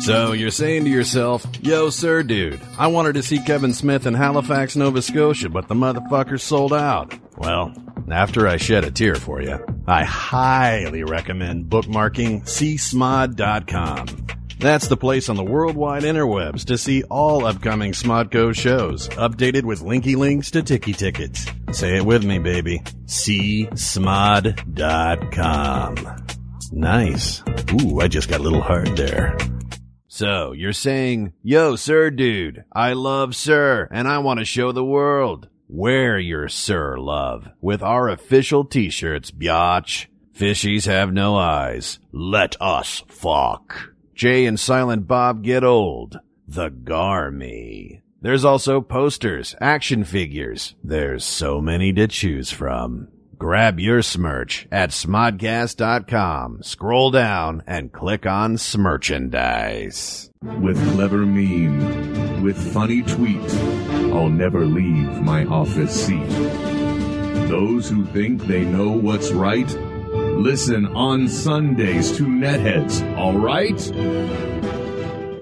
So you're saying to yourself, yo, sir, dude, I wanted to see Kevin Smith in Halifax, Nova Scotia, but the motherfucker sold out. Well, after I shed a tear for you, I highly recommend bookmarking csmod.com. That's the place on the worldwide interwebs to see all upcoming Smodco shows, updated with linky links to Tiki Tickets. Say it with me, baby. csmod.com. Nice. Ooh, I just got a little hard there. So, you're saying, yo, sir, dude, I love sir, and I want to show the world. Wear your sir love with our official t-shirts, biatch. Fishies have no eyes. Let us fuck. Jay and Silent Bob get old. The Garmy. There's also posters, action figures. There's so many to choose from. Grab your smerch at smodcast.com. Scroll down and click on Smerchandise. With clever meme, with funny tweet, I'll never leave my office seat. Those who think they know what's right, listen on Sundays to Netheads, alright?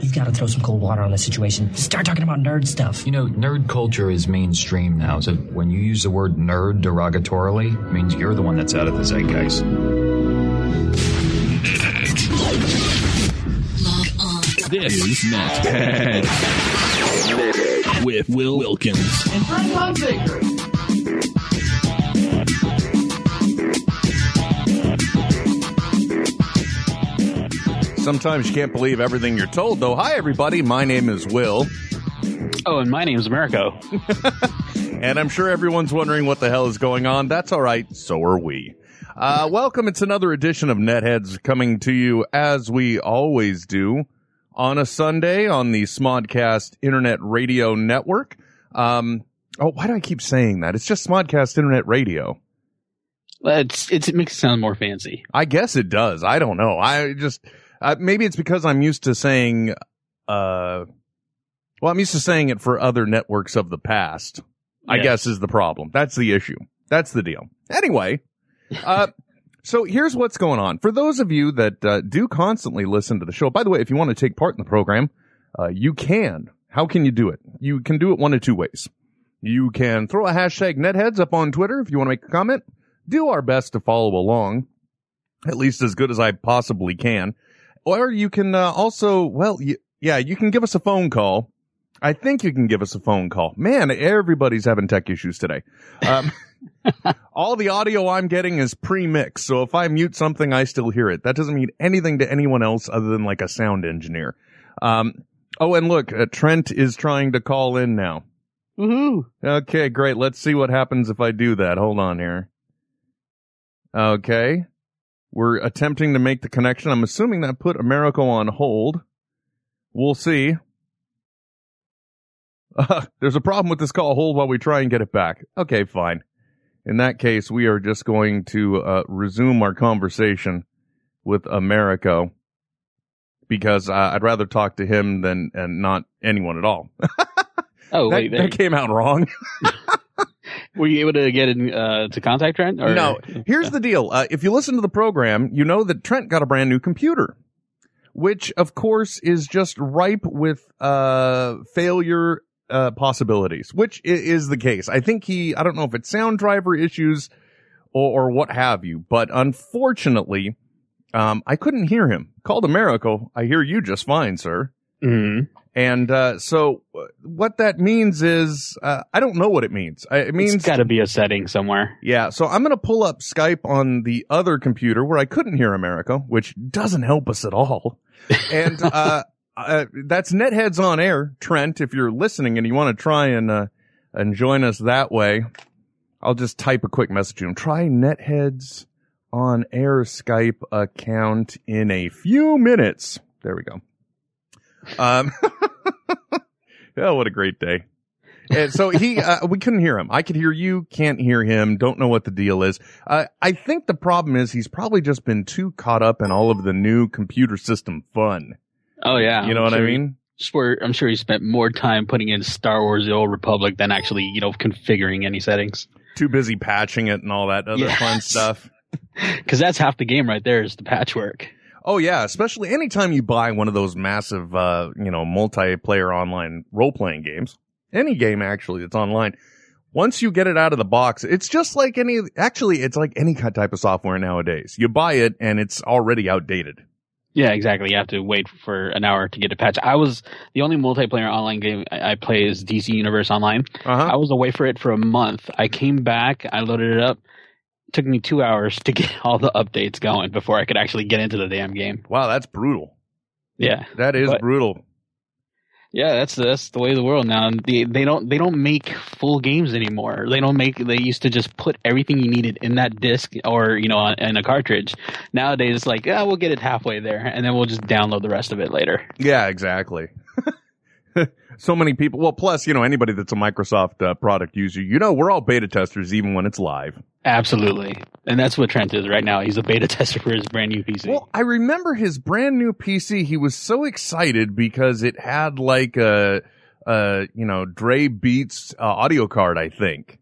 You've got to throw some cold water on the situation. Start talking about nerd stuff. You know, nerd culture is mainstream now, so when you use the word nerd derogatorily, it means you're the one that's out of the zeitgeist. This is Nethead with Will Wilkins. And Trent Hunsaker. Sometimes you can't believe everything you're told, though. Hi, everybody. My name is Will. Oh, and my name's Americo. and I'm sure everyone's wondering what the hell is going on. That's all right. So are we. Uh, welcome. It's another edition of Netheads coming to you as we always do on a Sunday on the Smodcast Internet Radio Network. Um, oh, why do I keep saying that? It's just Smodcast Internet Radio. It's, it's, it makes it sound more fancy. I guess it does. I don't know. I just, uh, maybe it's because I'm used to saying, uh, well, I'm used to saying it for other networks of the past. I guess is the problem. That's the issue. That's the deal. Anyway, uh, so here's what's going on. For those of you that uh, do constantly listen to the show, by the way, if you want to take part in the program, uh, you can. How can you do it? You can do it one of two ways. You can throw a hashtag netheads up on Twitter if you want to make a comment. Do our best to follow along, at least as good as I possibly can. Or you can uh, also, well, y yeah, you can give us a phone call. I think you can give us a phone call. Man, everybody's having tech issues today. Um, all the audio I'm getting is pre-mixed, so if I mute something, I still hear it. That doesn't mean anything to anyone else other than like a sound engineer. Um, oh, and look, uh, Trent is trying to call in now. Woohoo! Okay, great. Let's see what happens if I do that. Hold on here. Okay. We're attempting to make the connection. I'm assuming that put Americo on hold. We'll see. Uh, there's a problem with this call. Hold while we try and get it back. Okay, fine. In that case, we are just going to uh, resume our conversation with Americo because uh, I'd rather talk to him than and not anyone at all. Oh, that, wait, that came out wrong. were you able to get in, uh, to contact Trent? Or? No. Here's the deal. Uh, if you listen to the program, you know that Trent got a brand new computer, which of course is just ripe with, uh, failure, uh, possibilities, which is the case. I think he, I don't know if it's sound driver issues or, or what have you, but unfortunately, um, I couldn't hear him. Called Americo. I hear you just fine, sir. Mhm. And, uh, so uh, what that means is, uh, I don't know what it means. I- It means It's got to be a setting somewhere. yeah, so I'm going to pull up Skype on the other computer where I couldn't hear Americo, which doesn't help us at all. And uh, uh that's Netheads on Air, Trent. If you're listening and you want to try and uh, and join us that way, I'll just type a quick message to him. Try Netheads on Air Skype account in a few minutes. There we go. Um, oh, what a great day. And so he, uh, we couldn't hear him. I could hear you, can't hear him, don't know what the deal is. Uh, I think the problem is he's probably just been too caught up in all of the new computer system fun. Oh yeah. You know I'm what I sure- mean? Swear, I'm sure he spent more time putting in Star Wars: The Old Republic than actually, you know, configuring any settings. Too busy patching it and all that other fun stuff. Because that's half the game right there is the patchwork. Oh yeah, especially anytime you buy one of those massive, uh, you know, multiplayer online role playing games. Any game actually that's online. Once you get it out of the box, it's just like any, actually, it's like any kind- type of software nowadays. You buy it and it's already outdated. Yeah, exactly. You have to wait for an hour to get a patch. I was the only multiplayer online game I I play is DC Universe Online. Uh-huh. I was away for it for a month. I came back, I loaded it up. Took me two hours to get all the updates going before I could actually get into the damn game. Wow, that's brutal. Yeah, That is But- brutal. yeah, that's that's the way of the world now. They they don't they don't make full games anymore. They don't make. They used to just put everything you needed in that disc or you know in a cartridge. Nowadays, it's like, yeah, we'll get it halfway there, and then we'll just download the rest of it later. Yeah, exactly. so many people. Well, plus, you know, anybody that's a Microsoft uh, product user, you know, we're all beta testers even when it's live. Absolutely, and that's what Trent is right now. He's a beta tester for his brand new PC. Well, I remember his brand new PC. He was so excited because it had like a, uh, you know, Dre Beats uh, audio card, I think.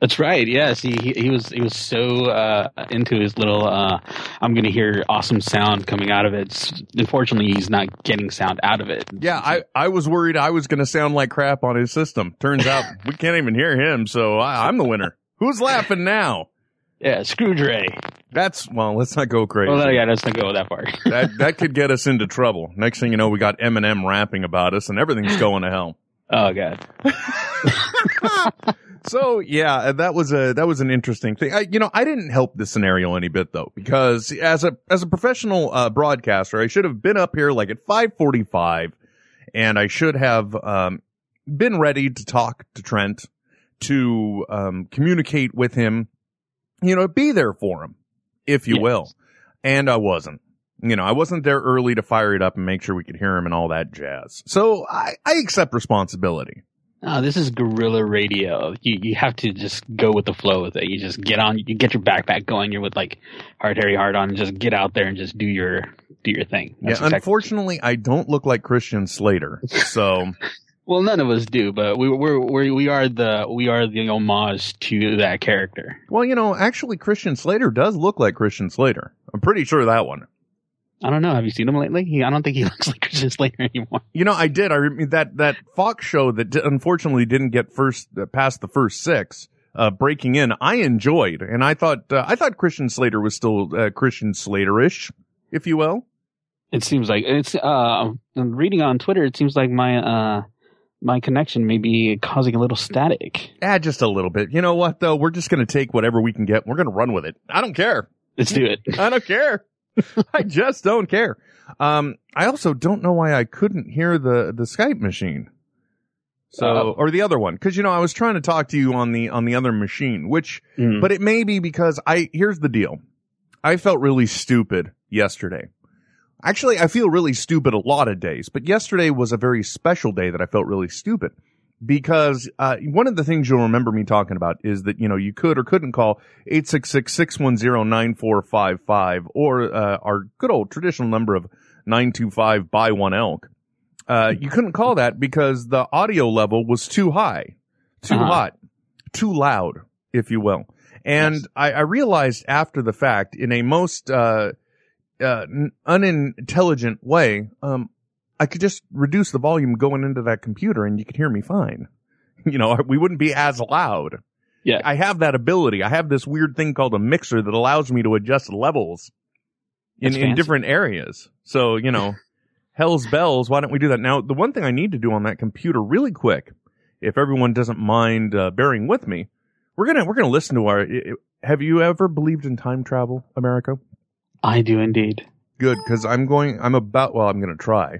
That's right. Yes, he he, he was he was so uh, into his little. Uh, I'm going to hear awesome sound coming out of it. Unfortunately, he's not getting sound out of it. Yeah, I, I was worried I was going to sound like crap on his system. Turns out we can't even hear him, so I, I'm the winner. Who's laughing now? Yeah, screw Dre. That's well. Let's not go crazy. Well, yeah, let's not go that far. that that could get us into trouble. Next thing you know, we got Eminem rapping about us, and everything's going to hell. oh god. So yeah, that was a that was an interesting thing. I, you know, I didn't help the scenario any bit though, because as a as a professional uh, broadcaster, I should have been up here like at five forty five, and I should have um, been ready to talk to Trent, to um, communicate with him, you know, be there for him, if you Yes. will. And I wasn't. You know, I wasn't there early to fire it up and make sure we could hear him and all that jazz. So I, I accept responsibility. Oh, this is guerrilla radio. You you have to just go with the flow with it. You just get on. You get your backpack going. You're with like hard Harry hard on. And just get out there and just do your do your thing. That's yeah, exactly- unfortunately, I don't look like Christian Slater. So, Well, none of us do, but we we're, we're we are the we are the homage to that character. well, you know, actually, Christian Slater does look like Christian Slater. I'm pretty sure of that one. I don't know. Have you seen him lately? He, I don't think he looks like Christian Slater anymore. You know, I did. I mean, that that Fox show that di- unfortunately didn't get first uh, past the first six. Uh, breaking in, I enjoyed, and I thought uh, I thought Christian Slater was still uh, Christian Slaterish, if you will. It seems like it's. Uh, I'm reading on Twitter. It seems like my uh my connection may be causing a little static. Ah, just a little bit. You know what though? We're just going to take whatever we can get. We're going to run with it. I don't care. Let's do it. I don't care. I just don't care. Um, I also don't know why I couldn't hear the, the Skype machine. So, Uh, or the other one. Cause you know, I was trying to talk to you on the, on the other machine, which, Mm. but it may be because I, here's the deal. I felt really stupid yesterday. Actually, I feel really stupid a lot of days, but yesterday was a very special day that I felt really stupid because uh, one of the things you'll remember me talking about is that you know you could or couldn't call 866-610-9455 or uh, our good old traditional number of 925 by one elk uh, you couldn't call that because the audio level was too high too Uh-huh. hot too loud if you will and Yes. I, I realized after the fact in a most uh, uh, unintelligent way um, I could just reduce the volume going into that computer and you could hear me fine. You know, we wouldn't be as loud. Yeah. I have that ability. I have this weird thing called a mixer that allows me to adjust levels in, in different areas. So, you know, hell's bells. Why don't we do that? Now, the one thing I need to do on that computer really quick, if everyone doesn't mind uh, bearing with me, we're going to, we're going to listen to our, i- i- have you ever believed in time travel, Americo? I do indeed. Good, because I'm going. I'm about. Well, I'm going to try.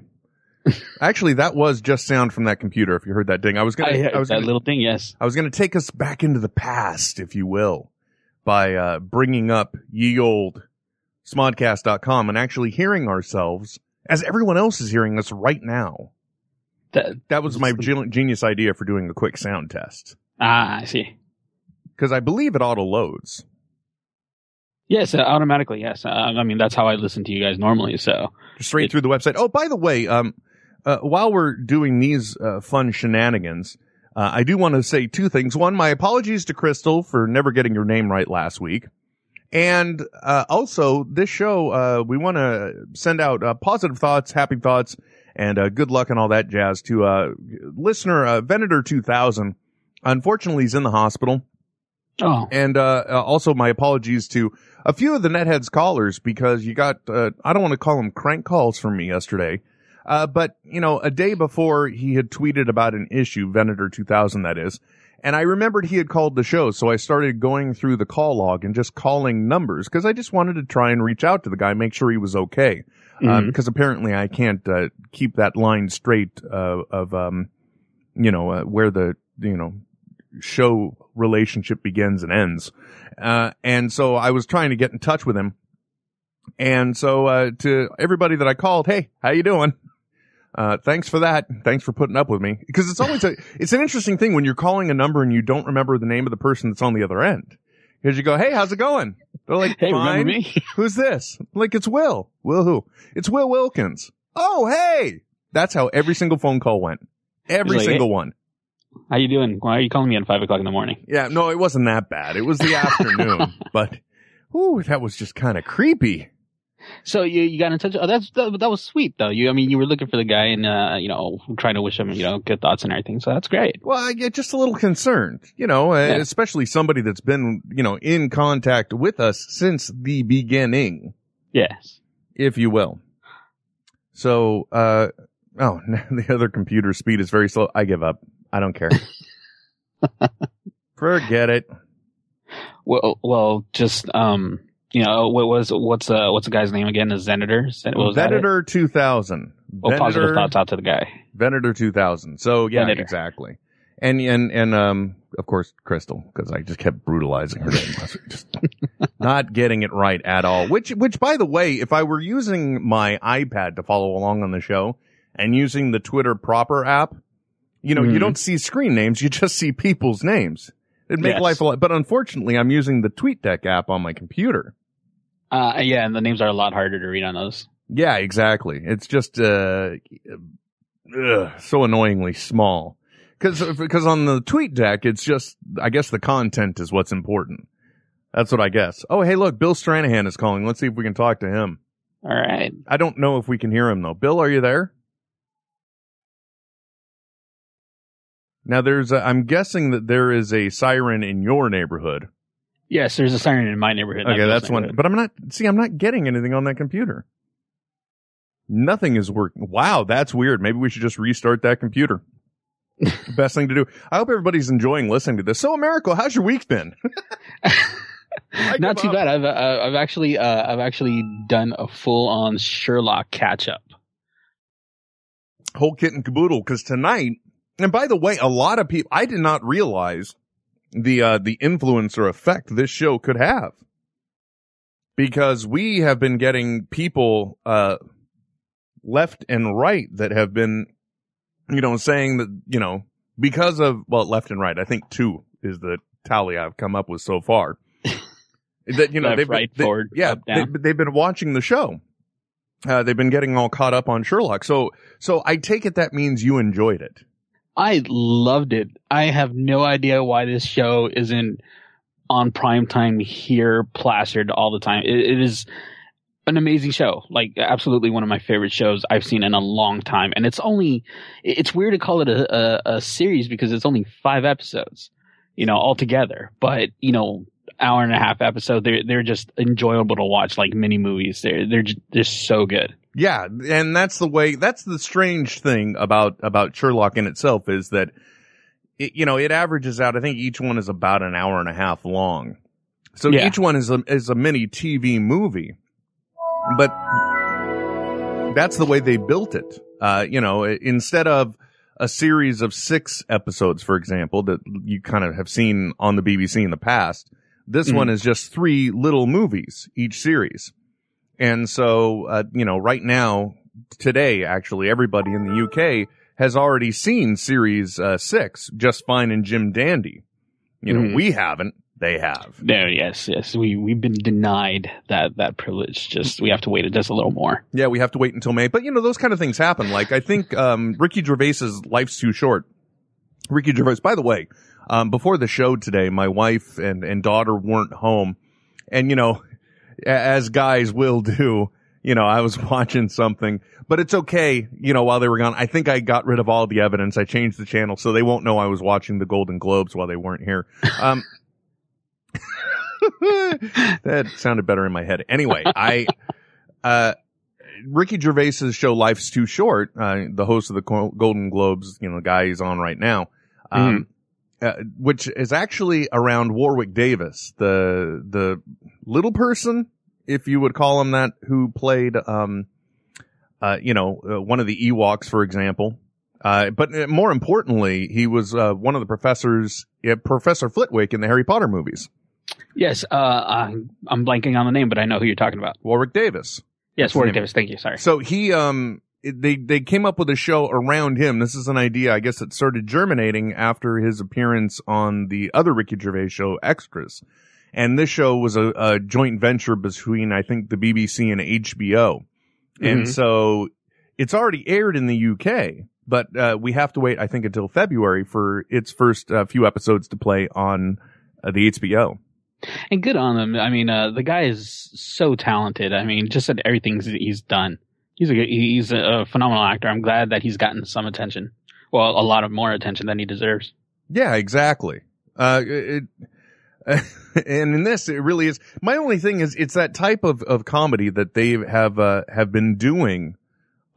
Actually, that was just sound from that computer. If you heard that ding, I was gonna, I was that going. little thing. Yes. I was to take us back into the past, if you will, by uh, bringing up ye old smodcast.com and actually hearing ourselves as everyone else is hearing us right now. That, That was my gen- genius idea for doing a quick sound test ah, I see. because I believe it auto loads. Yes, uh, automatically. Yes. Uh, I mean, that's how I listen to you guys normally. So straight It- through the website. Oh, by the way, um, uh, while we're doing these uh, fun shenanigans, uh, I do want to say two things. One, my apologies to Crystal for never getting your name right last week. And uh, also, this show, uh, we want to send out uh, positive thoughts, happy thoughts, and uh, good luck and all that jazz to uh, listener uh, Venator 2000. Unfortunately, he's in the hospital. Oh, And also, my apologies to a few of the Netheads callers because you got, uh, I don't want to call them crank calls from me yesterday. Uh, but, you know, a day before he had tweeted about an issue, Venator 2000, that is. And I remembered he had called the show, so I started going through the call log and just calling numbers because I just wanted to try and reach out to the guy, make sure he was okay. Because apparently I can't uh, keep that line straight uh, of, um, you know, uh, where the, you know, show relationship begins and ends. Uh, and so I was trying to get in touch with him. And so, uh, to everybody that I called, hey, how you doing? Uh, thanks for that. Thanks for putting up with me. Because it's always a, it's an interesting thing when you're calling a number and you don't remember the name of the person that's on the other end. Because you go, hey, how's it going? They're like, hey, fine. remember me? Who's this? Like, it's Will. Will who? It's Will Wilkins. Oh, hey! That's how every single phone call went. Every like, single hey. one. How you doing? Why are you calling me at five o'clock in the morning? Yeah, no, it wasn't that bad. It was the afternoon, but, ooh, that was just kind of creepy. So you you got in touch. Oh, that's that, that was sweet though. You I mean you were looking for the guy and uh you know trying to wish him you know good thoughts and everything. So that's great. Well, I get just a little concerned, you know, uh, Yeah. especially somebody that's been, you know, in contact with us since the beginning, Yes. if you will. So, uh, oh, the other computer speed is very slow. I give up. I don't care. Forget it. Well, well, just um, you know, what was what's uh what's the guy's name again? The Senator. Sen- what was? Venator 2000. Oh, positive thoughts out to the guy. Venator 2000. So yeah, Venator. exactly. And, and, and, um, of course, Crystal, because I just kept brutalizing her name. just not getting it right at all. Which, which by the way, if I were using my iPad to follow along on the show and using the Twitter proper app, you know, you Mhm. don't see screen names, you just see people's names. It'd make Yes. life a lot, but unfortunately I'm using the TweetDeck app on my computer. Uh, yeah, and the names are a lot harder to read on those. Yeah, exactly. It's just uh, ugh, so annoyingly small. Because because on the tweet deck, it's just I guess the content is what's important. That's what I guess. Oh, hey, look, Bill Stranahan is calling. Let's see if we can talk to him. All right. I don't know if we can hear him though. Bill, are you there? Now there's a, I'm guessing that there is a siren in your neighborhood. Yes, there's a siren in my neighborhood. Okay, that's one. But I'm not. See, I'm not getting anything on that computer. Nothing is working. Wow, that's weird. Maybe we should just restart that computer. Best thing to do. I hope everybody's enjoying listening to this. So, Americo, how's your week been? Not too up. bad. I've uh, I've actually uh, I've actually done a full on Sherlock catch up. Whole kit and caboodle. Because tonight, and by the way, a lot of people. I did not realize the uh, the influence or effect this show could have. Because we have been getting people uh, left and right that have been, you know, saying that you know because of well, left and right. I think two is the tally I've come up with so far. that you know Left, they've been- right, they- forward, yeah, they, they've been watching the show. Uh, they've been getting all caught up on Sherlock. So, so I take it that means you enjoyed it. I loved it. I have no idea why this show isn't on prime time here, plastered all the time. It, it is an amazing show. Like absolutely one of my favorite shows I've seen in a long time. And it's only it's weird to call it a, a, a series because it's only five episodes, you know, altogether. But, you know, hour and a half episode, they're, they're just enjoyable to watch like mini movies. They're, they're just, they're so good. Yeah, and that's the way. That's the strange thing about about Sherlock in itself is that, it, you know, it averages out. I think each one is about an hour and a half long. So Yeah. each one is a is a mini TV movie, but that's the way they built it. Uh, you know, instead of a series of six episodes, for example, that you kind of have seen on the BBC in the past, this Mhm. one is just three little movies each series. And so, uh, you know, right now, today, actually, everybody in the UK has already seen series uh, six, Just Fine and Jim Dandy. You know, Mhm. we haven't. They have. There, yes, yes. We, we've been denied that, that privilege. Just, we have to wait just a little more. Yeah, we have to wait until May. But you know, those kind of things happen. Like I think um, Ricky Gervais's "Life's Too Short." Ricky Gervais. By the way, um, before the show today, my wife and and daughter weren't home, and you know, as guys will do, you know, I was watching something, but it's okay. You know, while they were gone, I think I got rid of all the evidence. I changed the channel so they won't know I was watching the Golden Globes while they weren't here. Um, that sounded better in my head. Anyway, I, uh, Ricky Gervais's show Life's Too Short, uh, the host of the Golden Globes, you know, the guy he's on right now, um, uh, which is actually around Warwick Davis, the, the little person, if you would call him that, who played, um, uh, you know, uh, one of the Ewoks, for example. Uh, but uh, more importantly, he was, uh, one of the professors, Professor Flitwick in the Harry Potter movies. Yes, uh, I'm, I'm blanking on the name, but I know who you're talking about. Warwick Davis. Yes, Warwick? Davis. Thank you. Sorry. So he, um, they, they came up with a show around him. This is an idea, I guess, that started germinating after his appearance on the other Ricky Gervais show, Extras. And this show was a, a joint venture between, I think, the BBC and HBO. And Mhm. so it's already aired in the UK, but, uh, we have to wait, I think, until February for its first uh, few episodes to play on uh, the HBO. And good on him. I mean, uh, the guy is so talented. I mean, just at everything he's done. He's a he's a phenomenal actor. I'm glad that he's gotten some attention. Well, a lot of more attention than he deserves. Yeah, exactly. Uh, it, and in this, it really is. My only thing is, it's that type of, of comedy that they have, uh, have been doing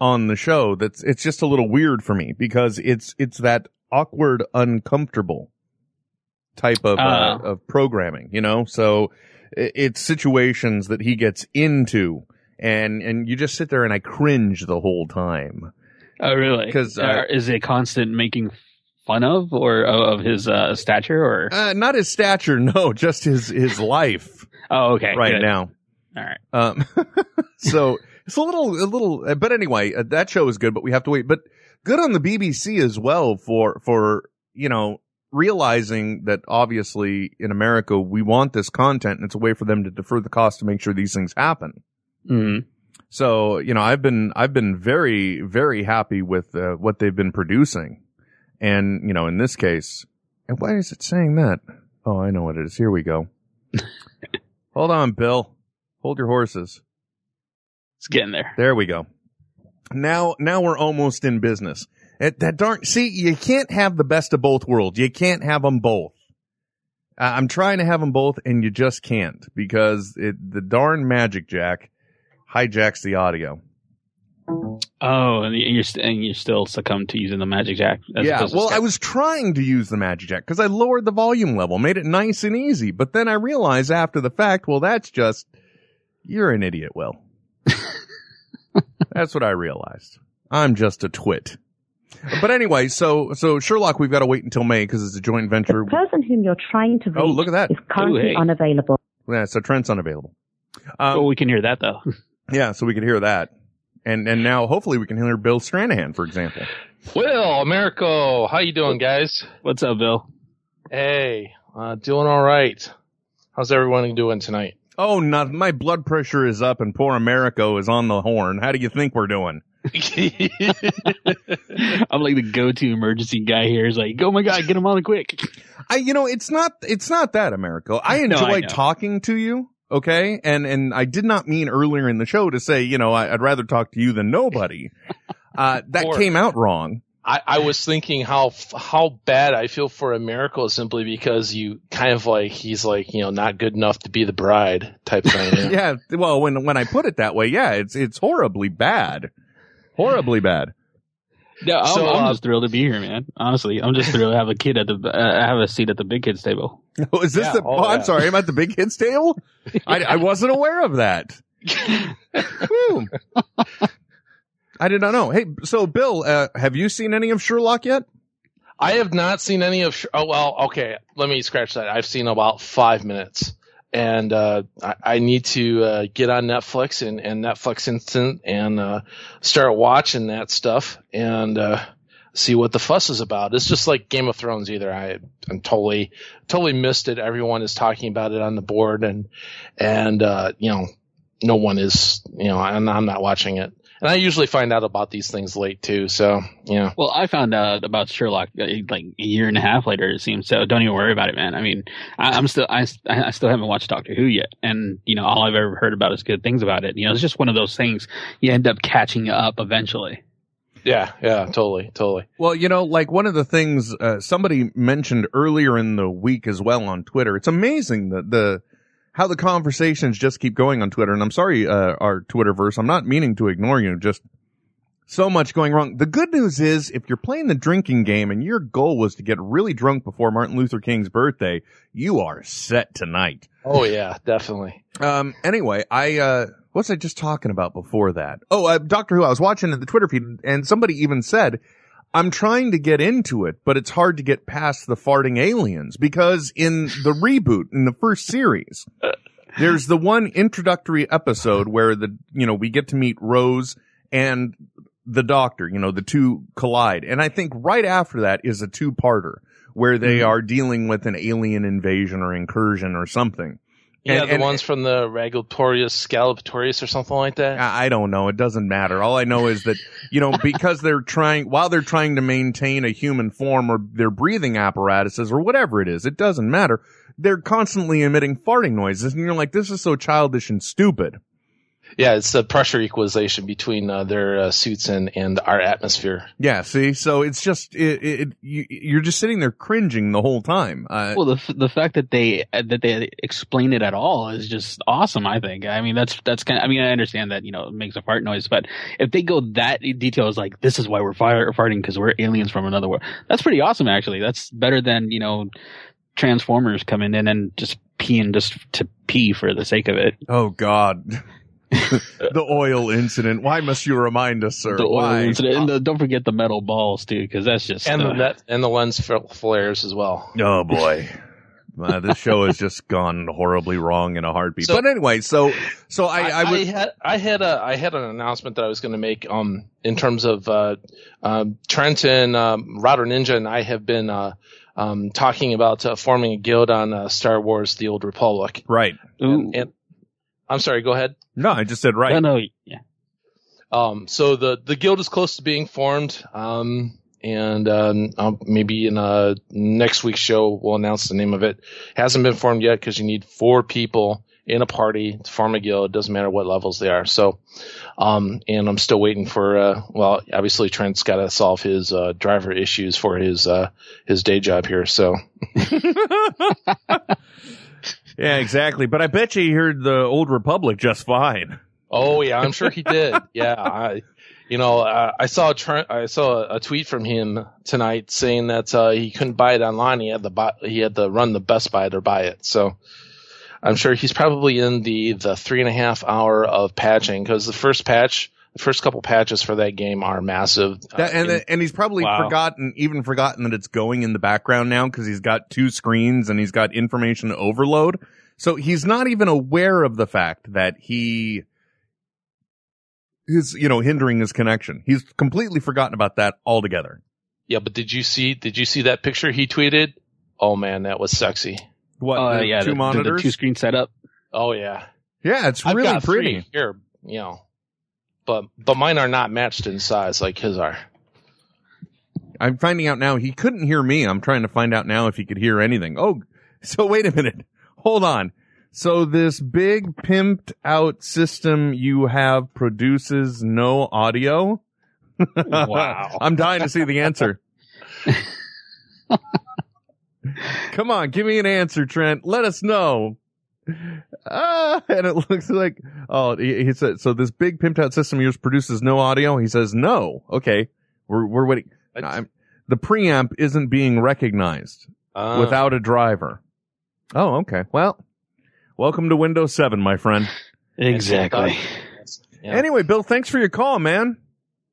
on the show that's, it's just a little weird for me because it's, it's that awkward, uncomfortable type of, uh, Uh. of programming, you know? So it's situations that he gets into and, and you just sit there and I cringe the whole time. Oh, really? 'Cause, uh, Uh, is it constant making fun of or of his uh, stature or? Uh, not his stature, no, just his, his life Oh, okay. right good. now. All right. Um, so it's a little, a little, uh, but anyway, uh, that show is good, but we have to wait. But good on the BBC as well for, for, you know, realizing that obviously in America, we want this content and it's a way for them to defer the cost to make sure these things happen. Mhm. So, you know, I've been, I've been very, very happy with uh, what they've been producing. And, you know, in this case, and why is it saying that? Oh, I know what it is. Here we go. Hold on, Bill. Hold your horses. It's getting there. There we go. Now, now we're almost in business. It, that darn, see, you can't have the best of both worlds. You can't have them both. I- I'm trying to have them both and you just can't because it, the darn magic jack hijacks the audio. Oh, and you're st- and you still succumb to using the magic jack. as yeah. opposed to Well, I was trying to use the magic jack because I lowered the volume level, made it nice and easy. But then I realized after the fact, well, that's just, you're an idiot, Will. that's what I realized. I'm just a twit. But anyway, so, so Sherlock, we've got to wait until May because it's a joint venture. The person whom you're trying to reach Oh, look at that. is currently Ooh, hey. unavailable. Yeah, so Trent's unavailable. Um, oh, we can hear that though. yeah, so we can hear that. And, and now hopefully we can hear Bill Stranahan, for example. Will, Americo, how you doing, guys? What's up, Bill? Hey, uh, doing all right. How's everyone doing tonight? Oh, not, my blood pressure is up and poor Americo is on the horn. How do you think we're doing? I'm like the go-to emergency guy here. Is like, oh my god, get him on quick. I, you know, it's not, it's not that, Americo. I No, enjoy I talking to you. Okay. And, and I did not mean earlier in the show to say, you know, I, I'd rather talk to you than nobody. Uh, that Or- came out wrong. I, I was thinking how how bad I feel for Americo simply because you kind of like he's like you know not good enough to be the bride type thing. you know? Yeah. Well, when, when I put it that way, yeah, it's, it's horribly bad. Horribly bad. No, I'm, So, I'm uh, just thrilled to be here, man. Honestly, I'm just thrilled to have a kid at the uh, have a seat at the big kids table. Oh, is this Yeah, the, oh, oh, I'm yeah. sorry. I'm at the big kids table. I, I wasn't aware of that. I did not know. Hey, so Bill, uh, have you seen any of Sherlock yet? I have not seen any of. Sh- Oh well, okay. Let me scratch that. I've seen about five minutes, and uh, I, I need to uh, get on Netflix and, and Netflix Instant and uh, start watching that stuff and uh, see what the fuss is about. It's just like Game of Thrones. Either I, I'm totally totally missed it. Everyone is talking about it on the board, and and uh, you know, no one is. You know, and I'm not watching it. And I usually find out about these things late too. So yeah. Well, I found out about Sherlock uh, like a year and a half later. It seems so. Don't even worry about it, man. I mean, I, I'm still I, I still haven't watched Doctor Who yet, and you know all I've ever heard about is good things about it. You know, it's just one of those things you end up catching up eventually. Yeah, yeah, totally, totally. Well, you know, like one of the things uh, somebody mentioned earlier in the week as well on Twitter. It's amazing that the how the conversations just keep going on Twitter. And I'm sorry, uh, our Twitterverse. I'm not meaning to ignore you. Just so much going wrong. The good news is if you're playing the drinking game and your goal was to get really drunk before Martin Luther King's birthday, you are set tonight. Oh yeah, definitely. Um, anyway, I, uh, what was I just talking about before that? Oh, uh, Doctor Who. I was watching in the Twitter feed and somebody even said, I'm trying to get into it, but it's hard to get past the farting aliens because in the reboot, in the first series, there's the one introductory episode where the, you know, we get to meet Rose and the doctor, you know, the two collide. And I think right after that is a two parter where they mm-hmm. are dealing with an alien invasion or incursion or something. Yeah, And- the and- ones from the Ragotorius Scalopatorius or something like that. I I don't know. It doesn't matter. All I know is that, you know, because they're trying, while they're trying to maintain a human form or their breathing apparatuses or whatever it is, it doesn't matter. They're constantly emitting farting noises and you're like, this is so childish and stupid. Yeah, it's the pressure equalization between uh, their uh, suits and, and our atmosphere. Yeah. See, so it's just, it, it, you, you're just sitting there cringing the whole time. Uh, Well, the f- the fact that they that they explain it at all is just awesome. I think. I mean, that's that's kind. Of, I mean, I understand that you know it makes a fart noise, but if they go that in detail, is like this is why we're fire, farting because we're aliens from another world. That's pretty awesome, actually. That's better than you know Transformers coming in and just peeing just to pee for the sake of it. oh God. the oil incident. Why must you remind us, sir? The oil Why? incident. And the, don't forget the metal balls too, because that's just And uh, the net, and the lens flares as well. Oh boy. Uh, this show has just gone horribly wrong in a heartbeat. So- but anyway, so so I I, I, was had I had a I had an announcement that I was going to make um in terms of uh, um, Trent and um, Router Ninja and I have been uh, um, talking about uh, forming a guild on uh, Star Wars: The Old Republic. right. ooh, And I'm sorry, go ahead. No, I just said right. no, no, yeah. Um, so the the guild is close to being formed. Um, and um, maybe in uh, next week's show we'll announce the name of it. Hasn't been formed yet because you need four people in a party to form a guild. It doesn't matter what levels they are. So, um, and I'm still waiting for. Uh, well, obviously Trent's got to solve his uh, driver issues for his uh, his day job here. So Yeah, exactly. But I bet you he heard the Old Republic just fine. Oh yeah, I'm sure he did. Yeah, I, you know, uh, I saw a tr- I saw a, a tweet from him tonight saying that uh, he couldn't buy it online. He had to buy, he had to run the Best Buy to buy it. So I'm sure he's probably in the the three and a half hour of patching because the first patch, the first couple patches for that game are massive. Uh, That, and in- and he's probably Wow. forgotten, even forgotten that it's going in the background now because he's got two screens and he's got information overload. So he's not even aware of the fact that he is, you know, hindering his connection. He's completely forgotten about that altogether. yeah, but did you see did you see that picture he tweeted? Oh man, that was sexy. What? Uh, the yeah, two the, the, monitors. the two screen setup. Oh yeah, yeah, it's I've really got pretty. three here. You know, but but mine are not matched in size like his are. I'm finding out now he couldn't hear me. I'm trying to find out now if he could hear anything. Oh, so wait a minute. Hold on. So this big pimped out system you have produces no audio? Wow. I'm dying to see the answer. Come on, give me an answer, Trent. Let us know. Ah, and it looks like, oh, he, he said, so this big pimped out system of yours produces no audio? He says, no. Okay. We're, we're waiting. No, the preamp isn't being recognized Uh, without a driver. Oh, okay. Well, welcome to Windows 7, my friend. Exactly. yeah. Anyway, Bill, thanks for your call, man.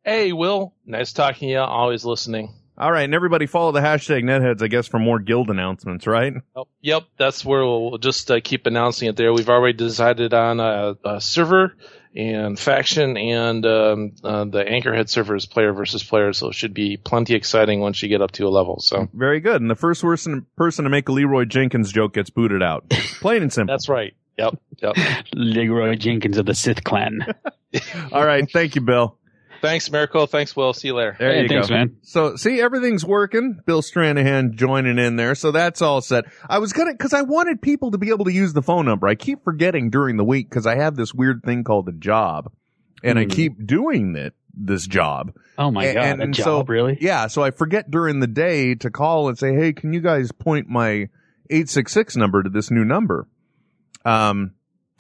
Hey, Will. Nice talking to you. Always listening. All right, and everybody follow the hashtag netheads, I guess, for more guild announcements, right? Yep, yep, that's where we'll just uh, keep announcing it there. We've already decided on a, a server and faction, and um, uh, the Anchorhead server is player versus player, so it should be plenty exciting once you get up to a level. So Very good. And the first person, person to make a Leroy Jenkins joke gets booted out. Plain and simple. that's right. Yep. Yep. Leroy Jenkins of the Sith clan. All right. Thank you, Bill. Thanks, Americo. Thanks, Will. See you later. There Hey, you thanks, go. man. So, see, everything's working. Bill Stranahan joining in there. So that's all set. I was gonna, cause I wanted people to be able to use the phone number. I keep forgetting during the week cause I have this weird thing called a job and I Hmm. keep doing it, this job. Oh my god, a and job, so- really? Yeah. So I forget during the day to call and say, Hey, can you guys point my 866 number to this new number? Um,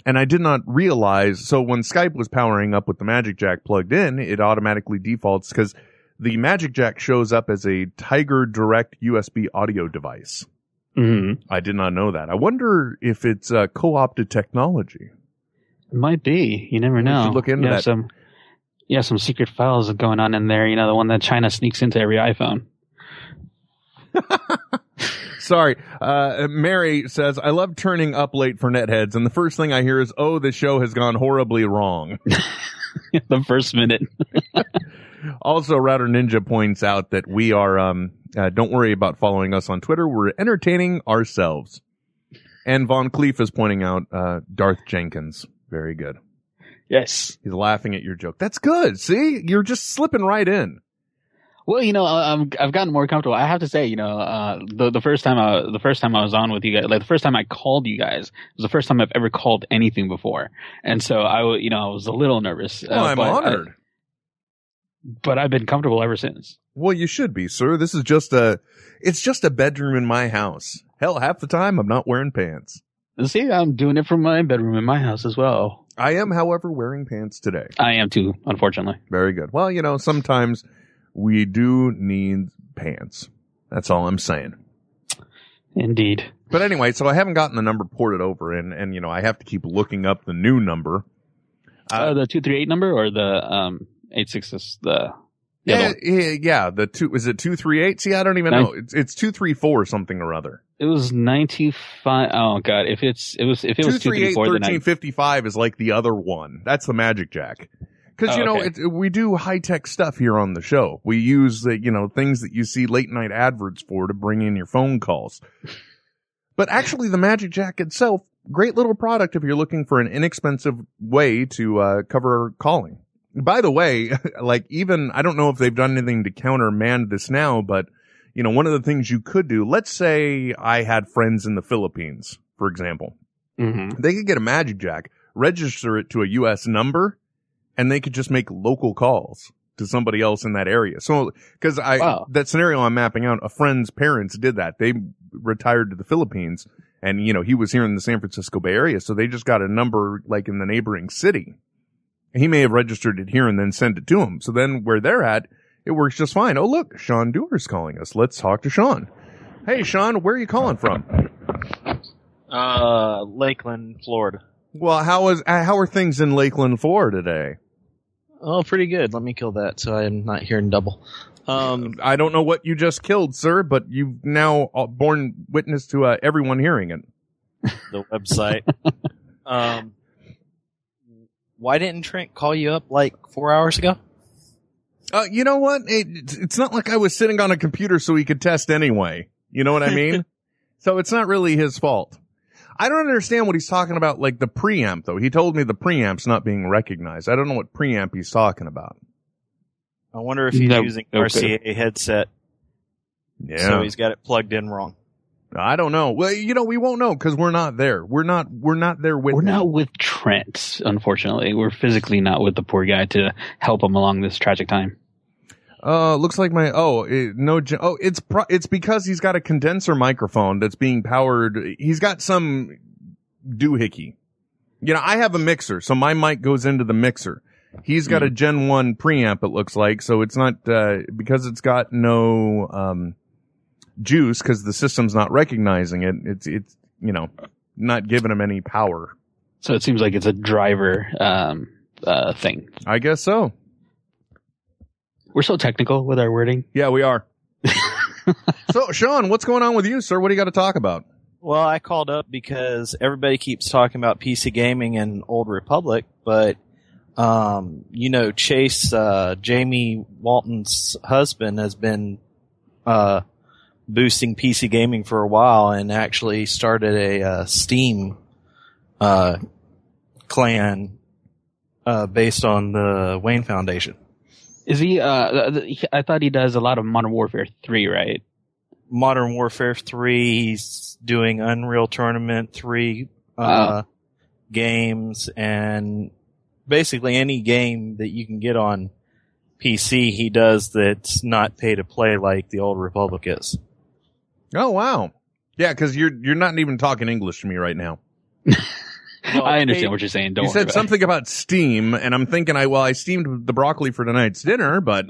and I did not realize. So when Skype was powering up with the Magic Jack plugged in, it automatically defaults because the Magic Jack shows up as a Tiger Direct USB audio device. hmm I did not know that. I wonder if it's uh, co-opted technology. It might be. You never know. look into you that. Some, yeah, some secret files going on in there. You know, the one that China sneaks into every iPhone. Sorry. Uh, Mary says, I love turning up late for netheads. And the first thing I hear is, oh, the show has gone horribly wrong. the first minute. Also, Router Ninja points out that we are, um, uh, don't worry about following us on Twitter. We're entertaining ourselves. And Von Cleef is pointing out, uh, Darth Jenkins. Very good. Yes. He's laughing at your joke. That's good. See? You're just slipping right in. Well, you know, um, I've gotten more comfortable. I have to say, you know, uh, the the first time I the first time I was on with you guys, like the first time I called you guys, was the first time I've ever called anything before, and so I, you know, I was a little nervous. Well, uh, I'm but I- honored. but I've been comfortable ever since. Well, you should be, sir. This is just a, it's just a bedroom in my house. Hell, half the time I'm not wearing pants. See, I'm doing it from my bedroom in my house as well. I am, however, wearing pants today. I am too, unfortunately. Very good. Well, you know, sometimes we do need pants. That's all I'm saying. Indeed. But anyway, so I haven't gotten the number ported over and, and, you know, I have to keep looking up the new number. Uh, the two three eight number or the um eight six is the Yeah, yeah, the two, is it 238? See, I don't even Nine- know. It's, it's 234 something or other. It was ninety five. Oh god, if it's it was if it was two three 238 four, then I is like the other one. That's the Magic Jack. Cause Oh, you know, okay. it, we do high tech stuff here on the show. We use the, you know, things that you see late night adverts for to bring in your phone calls. But actually the Magic Jack itself, great little product if you're looking for an inexpensive way to, uh, cover calling. By the way, like even, I don't know if they've done anything to countermand this now, but you know, one of the things you could do, let's say I had friends in the Philippines, for example Mhm. they could get a magic jack, register it to a U.S. number, and they could just make local calls to somebody else in that area. So, cause I, Wow. that scenario I'm mapping out, a friend's parents did that. They retired to the Philippines and, you know, he was here in the San Francisco Bay Area. So they just got a number like in the neighboring city. He may have registered it here and then sent it to him. So then where they're at, it works just fine. Oh, look, Sean Dewar's calling us. Let's talk to Sean. Hey, Sean, where are you calling from? Uh, Lakeland, Florida. Well, how is how are things in Lakeland, Florida today? Oh, pretty good. Let me kill that so I'm not hearing double. Um, I don't know what you just killed, sir, but you've now uh, borne witness to uh, everyone hearing it. the website. um, why didn't Trent call you up like four hours ago? Uh, you know what? It, it's- it's not like I was sitting on a computer so he could test anyway. You know what I mean? so it's not really his fault. I don't understand what he's talking about, like the preamp though. He told me the preamp's not being recognized. I don't know what preamp he's talking about. I wonder if mm, he's No, using okay. RCA headset, Yeah. so he's got it plugged in wrong. I don't know. Well, you know, we won't know because we're not there. We're not, we're not there with We're him. not with Trent, unfortunately. We're physically not with the poor guy to help him along this tragic time. Uh, looks like my oh it, no oh it's pro- it's because he's got a condenser microphone that's being powered. He's got some doohickey. You know, I have a mixer, so my mic goes into the mixer. He's got a Gen One preamp. It looks like so it's not uh, because it's got no um juice because the system's not recognizing it. It's it's you know not giving him any power. So it seems like it's a driver um, uh, thing. I guess so. We're so technical with our wording. Yeah, we are. so Sean, what's going on with you, sir? What do you got to talk about? Well, I called up because everybody keeps talking about PC gaming and Old Republic, but um, you know, Chase, uh, Jamie Walton's husband, has been uh, boosting PC gaming for a while and actually started a uh, Steam uh, clan uh, based on the Wayne Foundation. Is he? Uh, I thought he does a lot of Modern Warfare Three, right? Modern Warfare 3, he's doing Unreal Tournament 3 uh, games, and basically any game that you can get on PC, he does that's not pay to play like the Old Republic is. Oh wow. Yeah, because you're you're not even talking English to me right now. I understand what you're saying. Don't you said about it. something about Steam, and I'm thinking, I well, I steamed the broccoli for tonight's dinner, but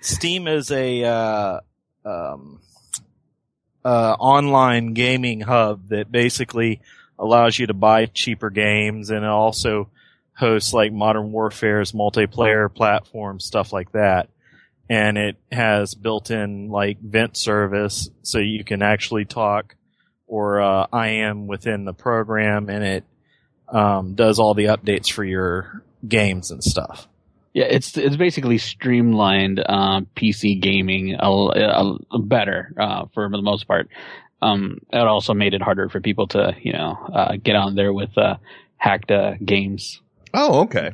Steam is a uh, um, uh, online gaming hub that basically allows you to buy cheaper games, and it also hosts like Modern Warfare's multiplayer platform stuff like that. And it has built-in like vent service, so you can actually talk or uh, am within the program, and it um, does all the updates for your games and stuff. Yeah, it's it's basically streamlined uh, PC gaming a, a, a better uh, for the most part. Um, it also made it harder for people to you know uh, get on there with uh, hacked uh, games. oh, okay.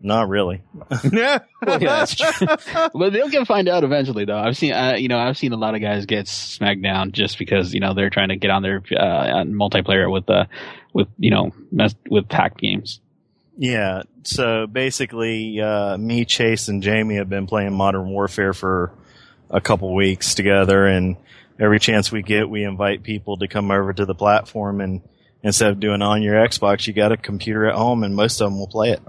Not really. yeah, Well, yeah, that's true. but they'll get find out eventually, though. I've seen, uh, you know, I've seen a lot of guys get smacked down just because you know they're trying to get on their uh, multiplayer with uh, with you know mess, with hacked games. Yeah. So basically, uh, me, Chase, and Jamie have been playing Modern Warfare for a couple weeks together, and every chance we get, we invite people to come over to the platform, and instead of doing on your Xbox, you got a computer at home, and most of them will play it.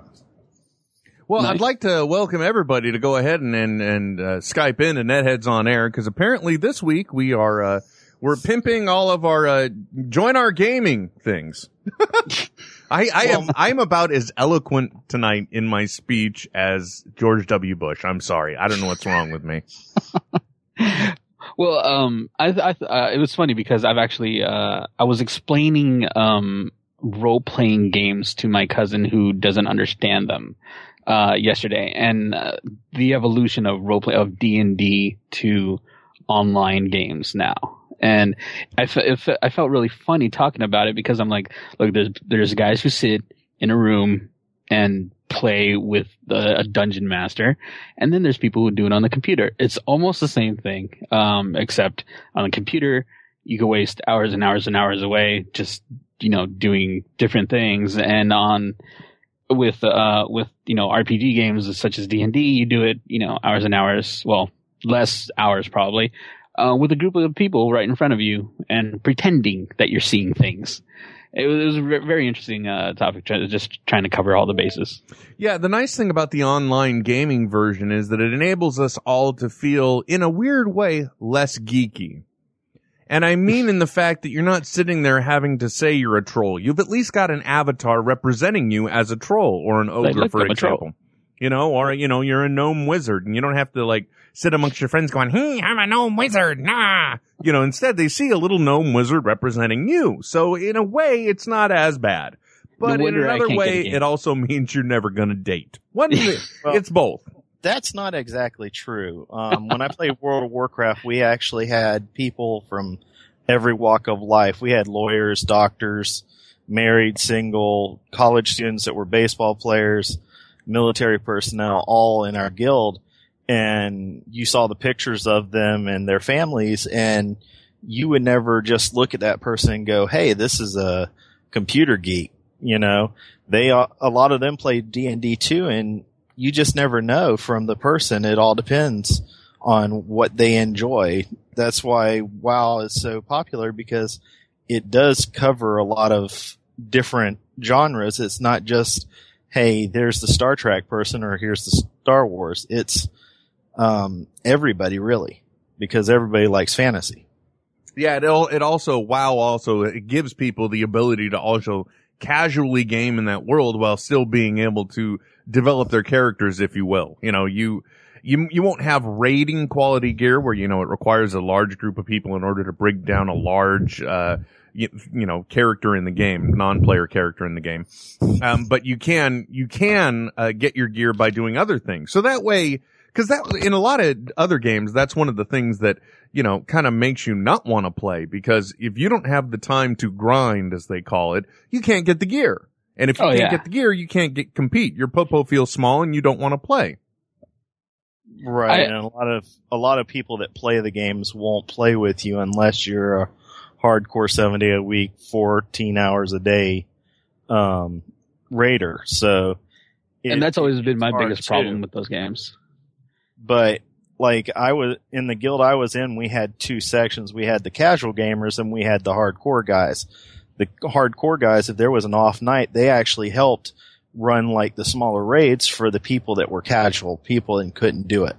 Well, Nice. I'd like to welcome everybody to go ahead and and, and uh, Skype in to Netheads on Air because apparently this week we are uh, we're pimping all of our uh, join our gaming things. I, I am I'm about as eloquent tonight in my speech as George W. Bush. I'm sorry, I don't know what's wrong with me. Well, um, I, I uh, it was funny because I've actually uh, I was explaining um role playing games to my cousin who doesn't understand them uh, yesterday, and uh, the evolution of role play of D and D to online games now. And I, felt really funny talking about it because I'm like, look, there's there's guys who sit in a room and play with the, a dungeon master, and then there's people who do it on the computer. It's almost the same thing, um, except on the computer you can waste hours and hours and hours away just you know doing different things, and on with uh with you know RPG games such as D and D, you do it you know hours and hours, well less hours probably, uh, with a group of people right in front of you and pretending that you're seeing things. It was, it was a very interesting uh, topic, try- just trying to cover all the bases. Yeah, the nice thing about the online gaming version is that it enables us all to feel, in a weird way, less geeky. And I mean in the fact that you're not sitting there having to say you're a troll. You've at least got an avatar representing you as a troll or an ogre, for I'm a troll. example. You know, or, you know, you're a gnome wizard and you don't have to like sit amongst your friends going, hey, I'm a gnome wizard, nah. You know, instead they see a little gnome wizard representing you. So in a way, it's not as bad. But in another can't get a way, it also means you're never going to date. One, it's both. That's not exactly true. Um, when I played World of Warcraft, we actually had people from every walk of life. We had lawyers, doctors, married, single, college students that were baseball players, military personnel, all in our guild. And you saw the pictures of them and their families, and you would never just look at that person and go, "Hey, this is a computer geek." You know, they a lot of them play D and D too, and you just never know from the person. It all depends on what they enjoy. That's why WoW is so popular because it does cover a lot of different genres. It's not just, hey, there's the Star Trek person or here's the Star Wars. It's um, everybody really because everybody likes fantasy. Yeah, it it also WoW also it gives people the ability to also casually game in that world while still being able to develop their characters, if you will. You know, you you you won't have raiding quality gear where you know it requires a large group of people in order to break down a large uh you, you know character in the game, non-player character in the game. Um, but you can you can uh, get your gear by doing other things. So that way Cause that, in a lot of other games, that's one of the things that, you know, kind of makes you not want to play because if you don't have the time to grind, as they call it, you can't get the gear. And if you Oh, can't yeah. get the gear, you can't get compete. Your popo feels small and you don't want to play. Right, I- and a lot of a lot of people that play the games won't play with you unless you're a hardcore seven day a week, fourteen hours a day um, raider. So, and that's always been my biggest too. problem with those games. but like I was in the guild I was in, we had two sections. We had the casual gamers and we had the hardcore guys. The hardcore guys, if there was an off night, they actually helped run like the smaller raids for the people that were casual people and couldn't do it.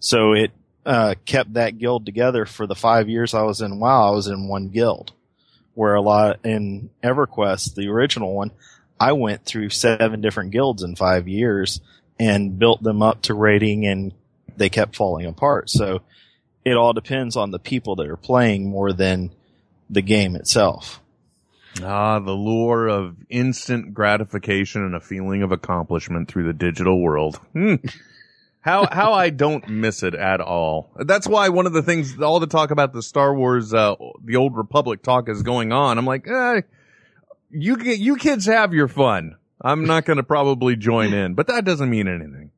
So it uh, kept that guild together for the five years I was in WoW. I was in one guild, where a lot in EverQuest, the original one, I went through seven different guilds in five years and built them up to rating and they kept falling apart. So it all depends on the people that are playing more than the game itself. Ah, the lure of instant gratification and a feeling of accomplishment through the digital world. How how I don't miss it at all. That's why one of the things, all the talk about the Star Wars, uh, the Old Republic talk is going on. I'm like, eh, you you kids have your fun. I'm not going to probably join in, but that doesn't mean anything.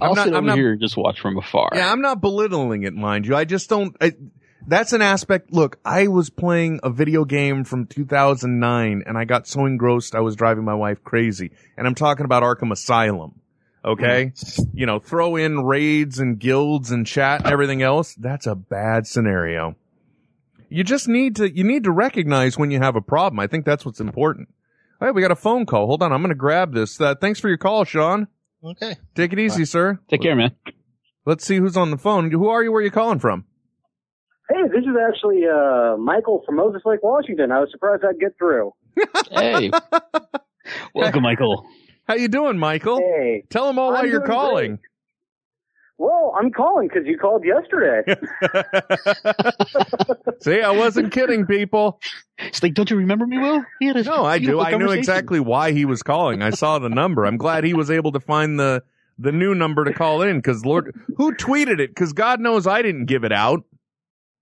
I'm I'll not- sit I'm over not- here and just watch from afar. Yeah, I'm not belittling it, mind you. I just don't. I, that's an aspect. Look, I was playing a video game from 2009, and I got so engrossed I was driving my wife crazy. And I'm talking about Arkham Asylum. Okay, you know, throw in raids and guilds and chat and everything else. That's a bad scenario. You just need to. You need to recognize when you have a problem. I think that's what's important. All right, we got a phone call. Hold on, I'm going to grab this. Uh, thanks for your call, Sean. Okay. Take it easy, sir. Take care, man. Let's see who's on the phone. Who are you? Where are you calling from? Hey, this is actually uh, Michael from Moses Lake, Washington. I was surprised I'd get through. Hey, welcome, Michael. How you doing, Michael? Hey, Tell them all why I'm you're doing calling. well, I'm calling because you called yesterday. See, I wasn't kidding, people. It's like, don't you remember me, Will? We had No, I do. I knew exactly why he was calling. I saw the number. I'm glad he was able to find the the new number to call in because Lord, who tweeted it? Because God knows I didn't give it out.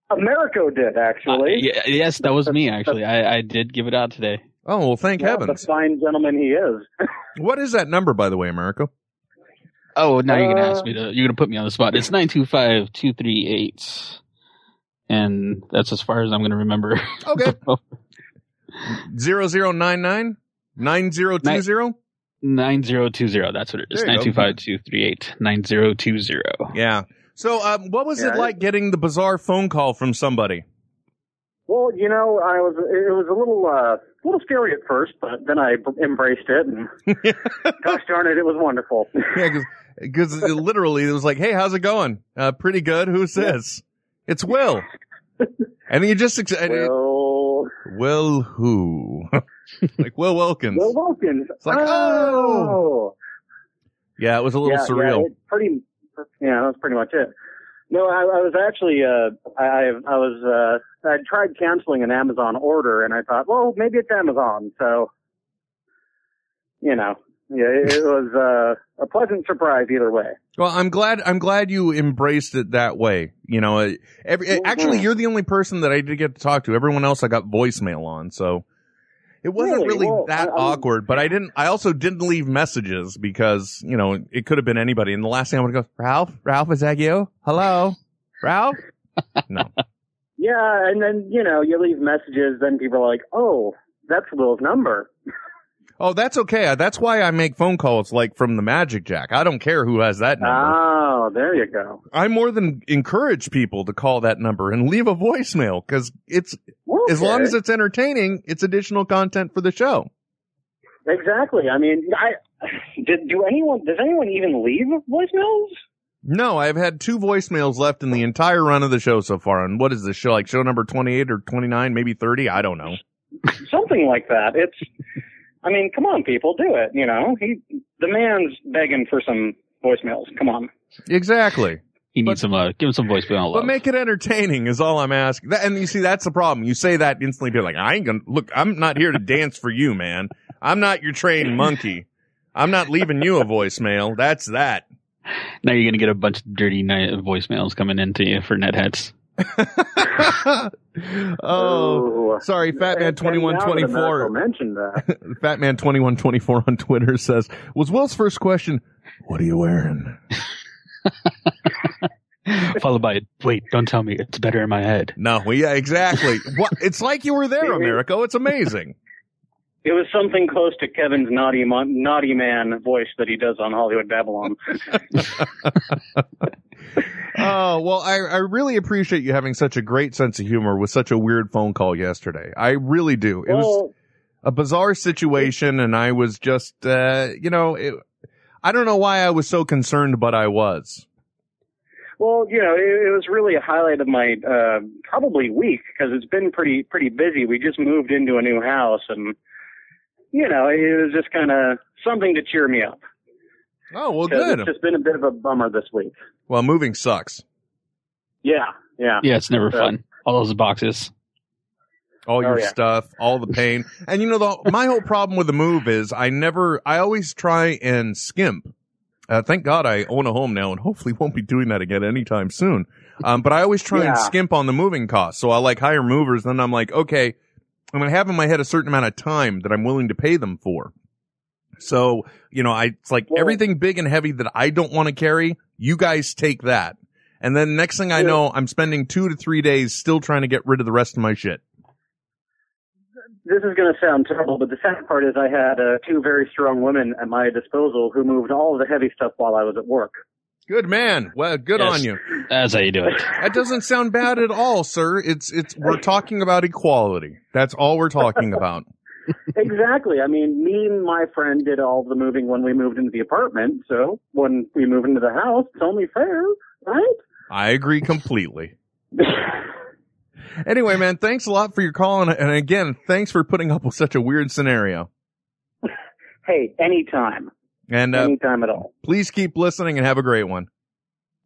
Americo did Uh, actually. yeah, yes, that was me actually. I, I did give it out today. Oh well, thank Yeah, heavens. The fine gentleman he is. What is that number, by the way, Americo? Oh, now you're gonna ask Uh, me to. You're gonna put me on the spot. It's nine two five two three eight, and that's as far as I'm gonna remember. Okay. Zero zero nine nine nine zero two zero. Nine zero two zero. That's what it is. There you Nine go. two five two three eight nine zero two zero. Yeah. So, um, what was Yeah, it like getting the bizarre phone call from somebody? Well, you know, I was. It was a little, uh, a little scary at first, but then I b- embraced it, and gosh darn it, it was wonderful. Yeah, because literally it was like, "Hey, how's it going? Uh, pretty good. Who's this? It's Will." And you just ex- Will, Will who? like Will Wilkins. Will Wilkins. It's like, oh. Yeah, it was a little yeah, surreal. Yeah, it pretty. Yeah, that's pretty much it. No, I, I was actually. Uh, I I was. Uh, I tried canceling an Amazon order, and I thought, well, maybe it's Amazon. So, you know, yeah, it, it was uh, a pleasant surprise either way. Well, I'm glad. I'm glad you embraced it that way. You know, uh, every, Mhm. actually, you're the only person that I did get to talk to. Everyone else I got voicemail on, so it wasn't Really? really Well, that I- awkward. But I didn't. I also didn't leave messages because you know it could have been anybody. And the last thing I would go, Ralph, Ralph, is that you? Hello, Ralph. No. Yeah, and then you know you leave messages, then people are like, oh, that's Will's number. Oh, that's okay. Uh, That's why I make phone calls like from the Magic Jack. I don't care who has that number. Oh, there you go. I more than encourage people to call that number and leave a voicemail because it's as long as it's entertaining, it's additional content for the show. Exactly. I mean, I did. Do anyone? Does anyone even leave voicemails? No, I've had two voicemails left in the entire run of the show so far. And what is this show like? Show number twenty-eight or twenty-nine, maybe thirty? I don't know. Something like that. It's. I mean, come on, people, do it. You know, he the man's begging for some voicemails. Come on. Exactly. He needs some. Uh, give him some voicemail. But love. make it entertaining is all I'm asking. That, and you see, that's the problem. You say that instantly, people are like, I ain't gonna look. I'm not here to dance for you, man. I'm not your trained monkey. I'm not leaving you a voicemail. That's that. Now you're gonna get a bunch of dirty night voicemails coming into you for netheads. oh, sorry, Fatman twenty one twenty four. Mentioned that. Fatman twenty one twenty four on Twitter says, "Was Will's first question, what are you wearing?" Followed by, wait, don't tell me. It's better in my head. No, well, yeah, exactly. what? It's like you were there, Americo. It's amazing. It was something close to Kevin's naughty mon- naughty man voice that he does on Hollywood Babylon. Oh, well, I, I really appreciate you having such a great sense of humor with such a weird phone call yesterday. I really do. It was a bizarre situation and I was just, uh, you know, it, I don't know why I was so concerned, but I was. Well, you know, it, it was really a highlight of my uh, probably week because it's been pretty pretty busy. We just moved into a new house, and you know, it was just kind of something to cheer me up. Oh, well, good. It's just been a bit of a bummer this week. Well, moving sucks. Yeah, yeah, Yeah, it's never So- fun. All those boxes. all your Oh, yeah. stuff, all the pain. And you know, the, my whole problem with the move is I never, I always try and skimp. Uh, thank God I own a home now and hopefully won't be doing that again anytime soon. Um, but I always try and skimp on the moving costs. So I like hire movers. Then I'm like, okay, I'm going to have in my head a certain amount of time that I'm willing to pay them for. So, you know, I, it's like everything big and heavy that I don't want to carry, you guys take that. And then next thing I know, I'm spending two to three days still trying to get rid of the rest of my shit. This is going to sound terrible, but the sad part is I had uh, two very strong women at my disposal who moved all of the heavy stuff while I was at work. Good man. Well, good Yes. on you. That's how you do it. That doesn't sound bad at all, sir. It's, it's, we're talking about equality. That's all we're talking about. exactly. I mean, me and my friend did all the moving when we moved into the apartment. So when we move into the house, it's only fair, right? I agree completely. Anyway, man, thanks a lot for your call. And, and again, thanks for putting up with such a weird scenario. hey, anytime, And, uh, anytime at all. please keep listening and have a great one.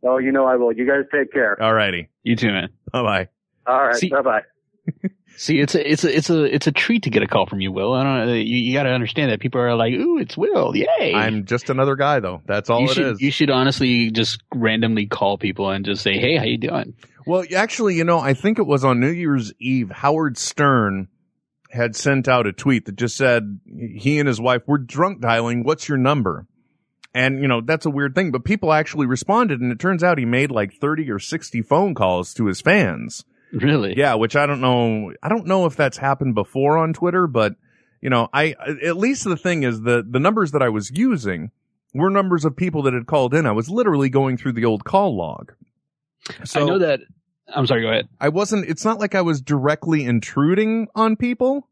Oh, you know I will. You guys take care. All righty. You too, man. Bye bye. All right. See- Bye bye. See, it's a it's a it's a it's a treat to get a call from you, Will. I don't. You, you got to understand that people are like, "Ooh, it's Will! Yay!" I'm just another guy though. That's all you it should is. you should honestly just randomly call people and just say, "Hey, how you doing?" Well, actually, you know, I think it was on New Year's Eve, Howard Stern had sent out a tweet that just said he and his wife were drunk dialing. What's your number? And, you know, that's a weird thing, but people actually responded and it turns out he made like 30 or 60 phone calls to his fans. Really? Yeah, which I don't know. I don't know if that's happened before on Twitter, but you know, I, at least the thing is the, the numbers that I was using were numbers of people that had called in. I was literally going through the old call log. So I know that. I'm sorry. Go ahead. I wasn't, it's not like I was directly intruding on people.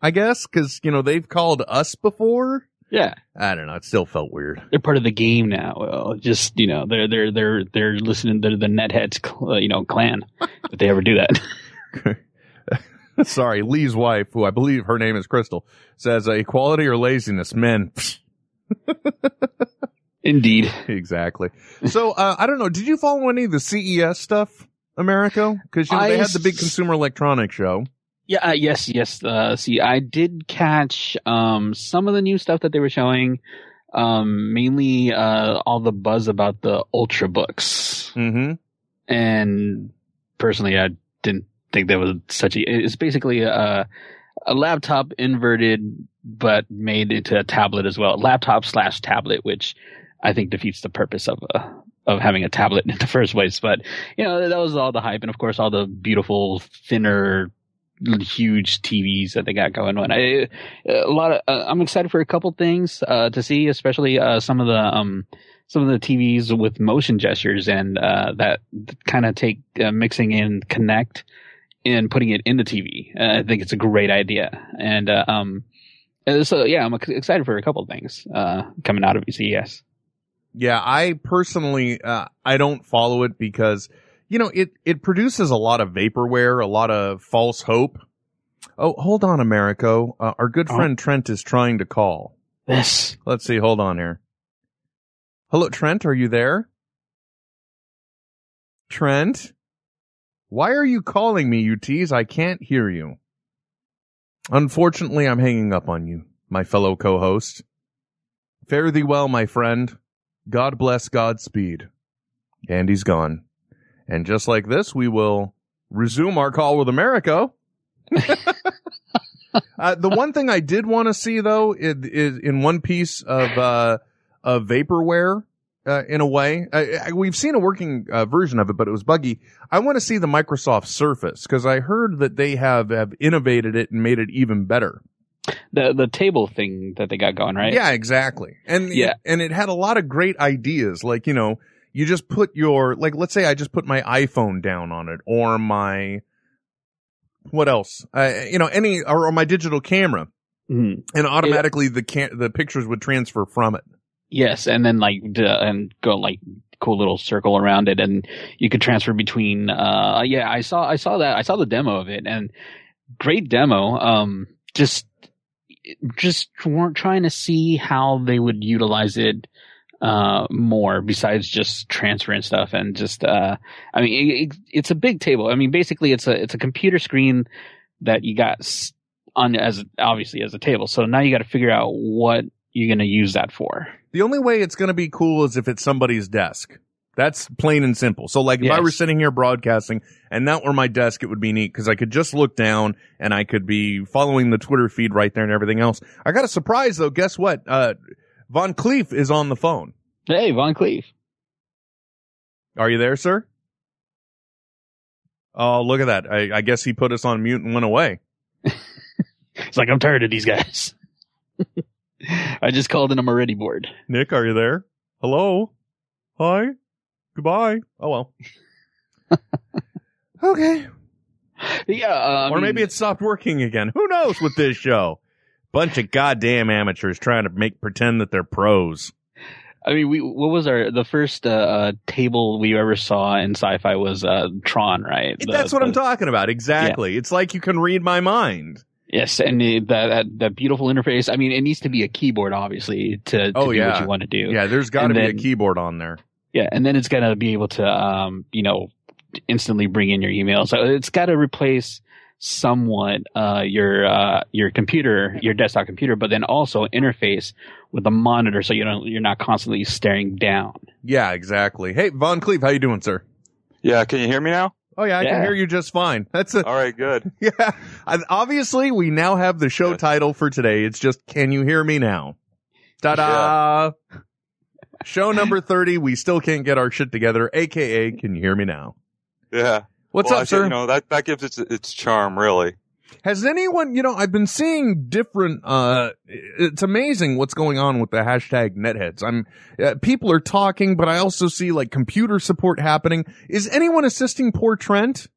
I guess, cause, you know, they've called us before. Yeah, I don't know. It still felt weird. they're part of the game now. Well, just you know, they're they're they're they're listening to the netheads, uh, you know, clan. if they ever do that. Sorry, Lee's wife, who I believe her name is Crystal, says uh, equality or laziness, men. Indeed. exactly. So, uh, I don't know. Did you follow any of the CES stuff, Americo? Cause you know, they had the big consumer electronics show. Yeah, uh, yes, yes. Uh, see, I did catch um, some of the new stuff that they were showing. Um, mainly uh, all the buzz about the Ultra books, Mm-hmm. and personally, I didn't think that was such a. It's basically a a laptop inverted, but made into a tablet as well. Laptop slash tablet, which I think defeats the purpose of a of having a tablet in the first place. But you know, that was all the hype, and of course, all the beautiful thinner huge TVs that they got going on. I, a lot of, uh, I'm excited for a couple things, uh, to see, especially, uh, some of the, um, some of the TVs with motion gestures and, uh, that kind of take, uh, mixing in Kinect and putting it in the TV. Uh, I think it's a great idea. And, uh, um, uh, so yeah, I'm excited for a couple things, uh, coming out of E CES. Yeah, I personally, uh, I don't follow it because, you know, it, it produces a lot of vaporware, a lot of false hope. Oh, hold on, Americo. Uh, our good Oh. friend Trent is trying to call. Yes. Let's see. Hold on here. Hello, Trent. Are you there? Trent? Why are you calling me, you tease? I can't hear you. Unfortunately, I'm hanging up on you, my fellow co-host. Fare thee well, my friend. God bless Godspeed. And he's gone. And just like this, we will resume our call with Americo. uh, the one thing I did want to see though is, is in one piece of, uh, of vaporware, uh, in a way. I, I, we've seen a working uh, version of it, but it was buggy. I want to see the Microsoft Surface because I heard that they have, have innovated it and made it even better. The the table thing that they got going, right? Yeah, exactly. And Yeah. and it had a lot of great ideas. Like, you know, you just put your like let's say I just put my iPhone down on it or my what else? Uh, you know, any or, or my digital camera Mhm. and automatically the can- the pictures would transfer from it. Yes, and then like and go like cool little circle around it, and you could transfer between. Uh, yeah, I saw I saw that I saw the demo of it, and great demo. Um, just just weren't trying to see how they would utilize it uh more besides just transferring stuff and just uh i mean it, it, it's a big table. I mean basically it's a it's a computer screen that you got on as obviously as a table. So now you got to figure out what you're going to use that for. The only way it's going to be cool is if it's somebody's desk. That's plain and simple. So like if I were sitting here broadcasting and that were my desk, it would be neat because I could just look down and I could be following the Twitter feed right there and everything else. I got a surprise though. Guess what? Uh, Von Cleef is on the phone. hey von cleef Are you there, sir? Oh, look at that. I, I guess he put us on mute and went away. It's like I'm tired of these guys. I just called in a Meridian board. Nick, are you there? Hello? Hi? Goodbye. Oh well. okay. Yeah, uh, or maybe it stopped working again. Who knows with this show? Bunch of goddamn amateurs trying to make pretend that they're pros. I mean, we what was our the first uh, uh, table we ever saw in sci-fi was uh, Tron, right? The- That's what I'm talking about. Exactly. It's like you can read my mind. Yes, and the, that, that beautiful interface. I mean, it needs to be a keyboard, obviously, to, to Oh, do yeah. what you want to do. Yeah, there's got to be a keyboard on there. Yeah, and then it's got to be able to, um, you know, instantly bring in your email. So it's got to replace somewhat uh, your uh, your computer, your desktop computer, but then also interface with the monitor, so you don't you're not constantly staring down. Yeah, exactly. Hey, Von Cleef, how you doing, sir? Yeah, can you hear me now? Oh yeah, I can Yeah. hear you just fine. That's a, All right, good. yeah. And obviously, we now have the show title for today. It's just "Can you hear me now?" Ta da! Show number thirty. We still can't get our shit together. AKA, can you hear me now? Yeah. What's Well, up, I sir? think, You know that that gives its its charm, really. Has anyone, you know, I've been seeing different, uh, it's amazing what's going on with the hashtag netheads. I'm, uh, people are talking, but I also see like computer support happening. Is anyone assisting poor Trent?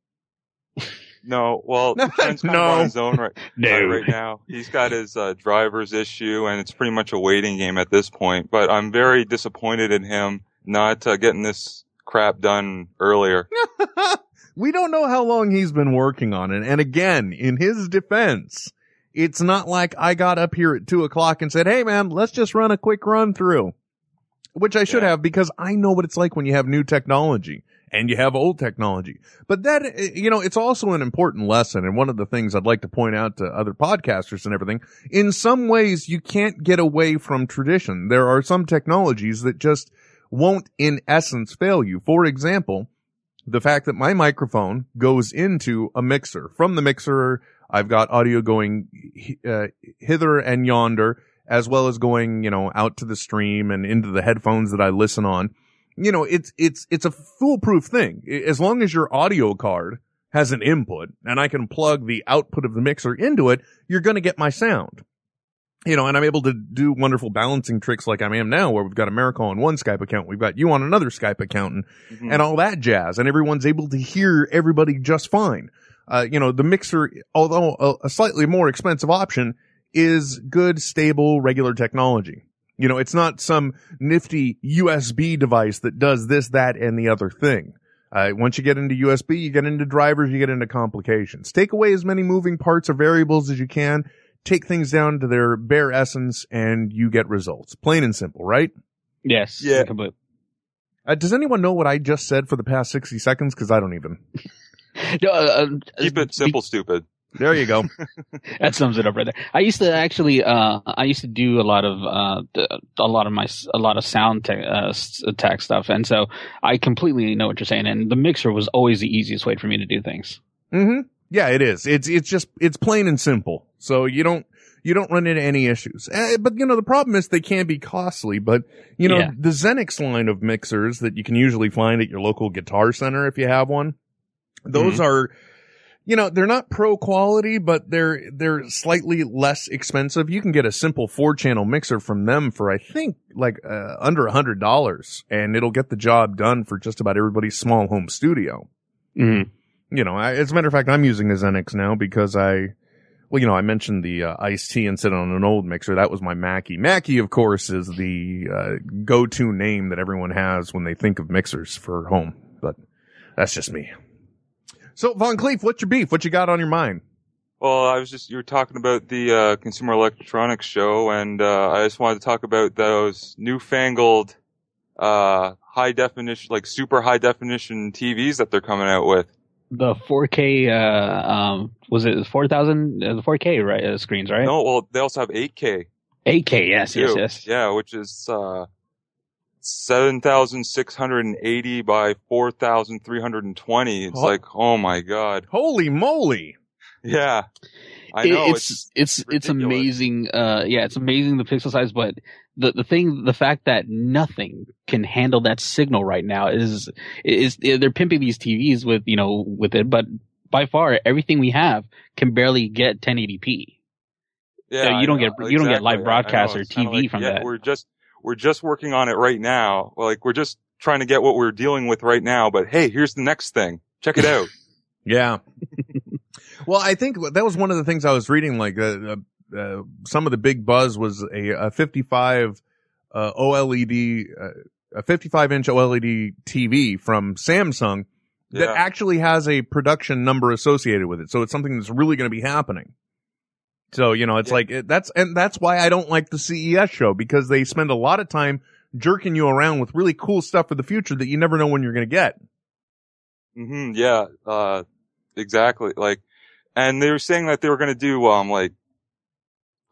No, well, Trent's kind No. of on his own right, No. right, right now. He's got his uh, driver's issue, and it's pretty much a waiting game at this point. But I'm very disappointed in him not uh, getting this crap done earlier. We don't know how long he's been working on it. And again, in his defense, it's not like I got up here at two o'clock and said, Hey man, let's just run a quick run through, which I should have because I know what it's like when you have new technology and you have old technology. But that, eh, you know, it's also an important lesson. And one of the things I'd like to point out to other podcasters and everything, in some ways you can't get away from tradition. There are some technologies that just won't in essence fail you. For example, the fact that my microphone goes into a mixer. From the mixer, I've got audio going uh, hither and yonder, as well as going, you know, out to the stream and into the headphones that I listen on. You know, it's, it's, it's a foolproof thing. As long as your audio card has an input and I can plug the output of the mixer into it, you're going to get my sound you know, and I'm able to do wonderful balancing tricks like I am now, where we've got Americo on one Skype account, we've got you on another Skype account, and, Mhm. and all that jazz, and everyone's able to hear everybody just fine. Uh, you know, the mixer, although a, a slightly more expensive option, is good, stable, regular technology. You know, it's not some nifty USB device that does this, that, and the other thing. Uh, once you get into USB, you get into drivers, you get into complications. Take away as many moving parts or variables as you can. Take things down to their bare essence and you get results. Plain and simple, right? Yes. Yeah. But Uh, does anyone know what I just said for the past 60 seconds? Cause I don't even. no, uh, uh, Keep it simple, stupid. There you go. that sums it up right there. I used to actually, uh, I used to do a lot of, uh, the, a lot of my, a lot of sound tech, uh, tech stuff. And so I completely know what you're saying. And the mixer was always the easiest way for me to do things. Mm-hmm. Yeah, it is. It's it's just it's plain and simple. So you don't you don't run into any issues. Eh, but you know the problem is they can be costly. But you know Yeah. the Xenyx line of mixers that you can usually find at your local Guitar Center if you have one. Those Mhm. are, you know, they're not pro quality, but they're they're slightly less expensive. You can get a simple four channel mixer from them for I think like uh, under a hundred dollars, and it'll get the job done for just about everybody's small home studio Mm-hmm. you know, I, as a matter of fact, I'm using a Xenyx now because I, well, you know, I mentioned the uh, iced tea instead on an old mixer. That was my Mackie. Mackie, of course, is the uh, go-to name that everyone has when they think of mixers for home. But that's just me. So, Von Cleef, what's your beef? What you got on your mind? Well, I was just you were talking about the uh, Consumer Electronics Show, and uh, I just wanted to talk about those newfangled uh, high definition, like super high definition TVs that they're coming out with. The 4K, uh, um, was it 4,000, uh, the 4K, right, uh, screens, right? No, well, they also have 8K. 8K, yes, yes, too. yes. Yeah, which is uh, seven thousand six hundred and eighty by four thousand three hundred and twenty. It's Oh. like, oh my god. Holy moly! Yeah, I know it's it's it's, amazing. Uh, yeah, it's amazing the pixel size, but the the thing, the fact that nothing can handle that signal right now is is they're pimping these TVs with you know with it, but by far everything we have can barely get 1080p. Yeah, So you I don't know, get you don't get live I- I broadcast or It's kinda TV like, from yeah, that. We're just we're just working on it right now. Like we're just trying to get what we're dealing with right now. But hey, here's the next thing. Check it out. Yeah. well, I think that was one of the things I was reading. Like, uh, uh, uh, some of the big buzz was a, a 55 uh, OLED, uh, a 55 inch OLED TV from Samsung that Yeah. actually has a production number associated with it. So it's something that's really going to be happening. So you know, it's like that's and that's why I don't like the CES show because they spend a lot of time jerking you around with really cool stuff for the future that you never know when you're going to get. hmm yeah, uh, exactly. Like, and they were saying that they were going to do, um, like,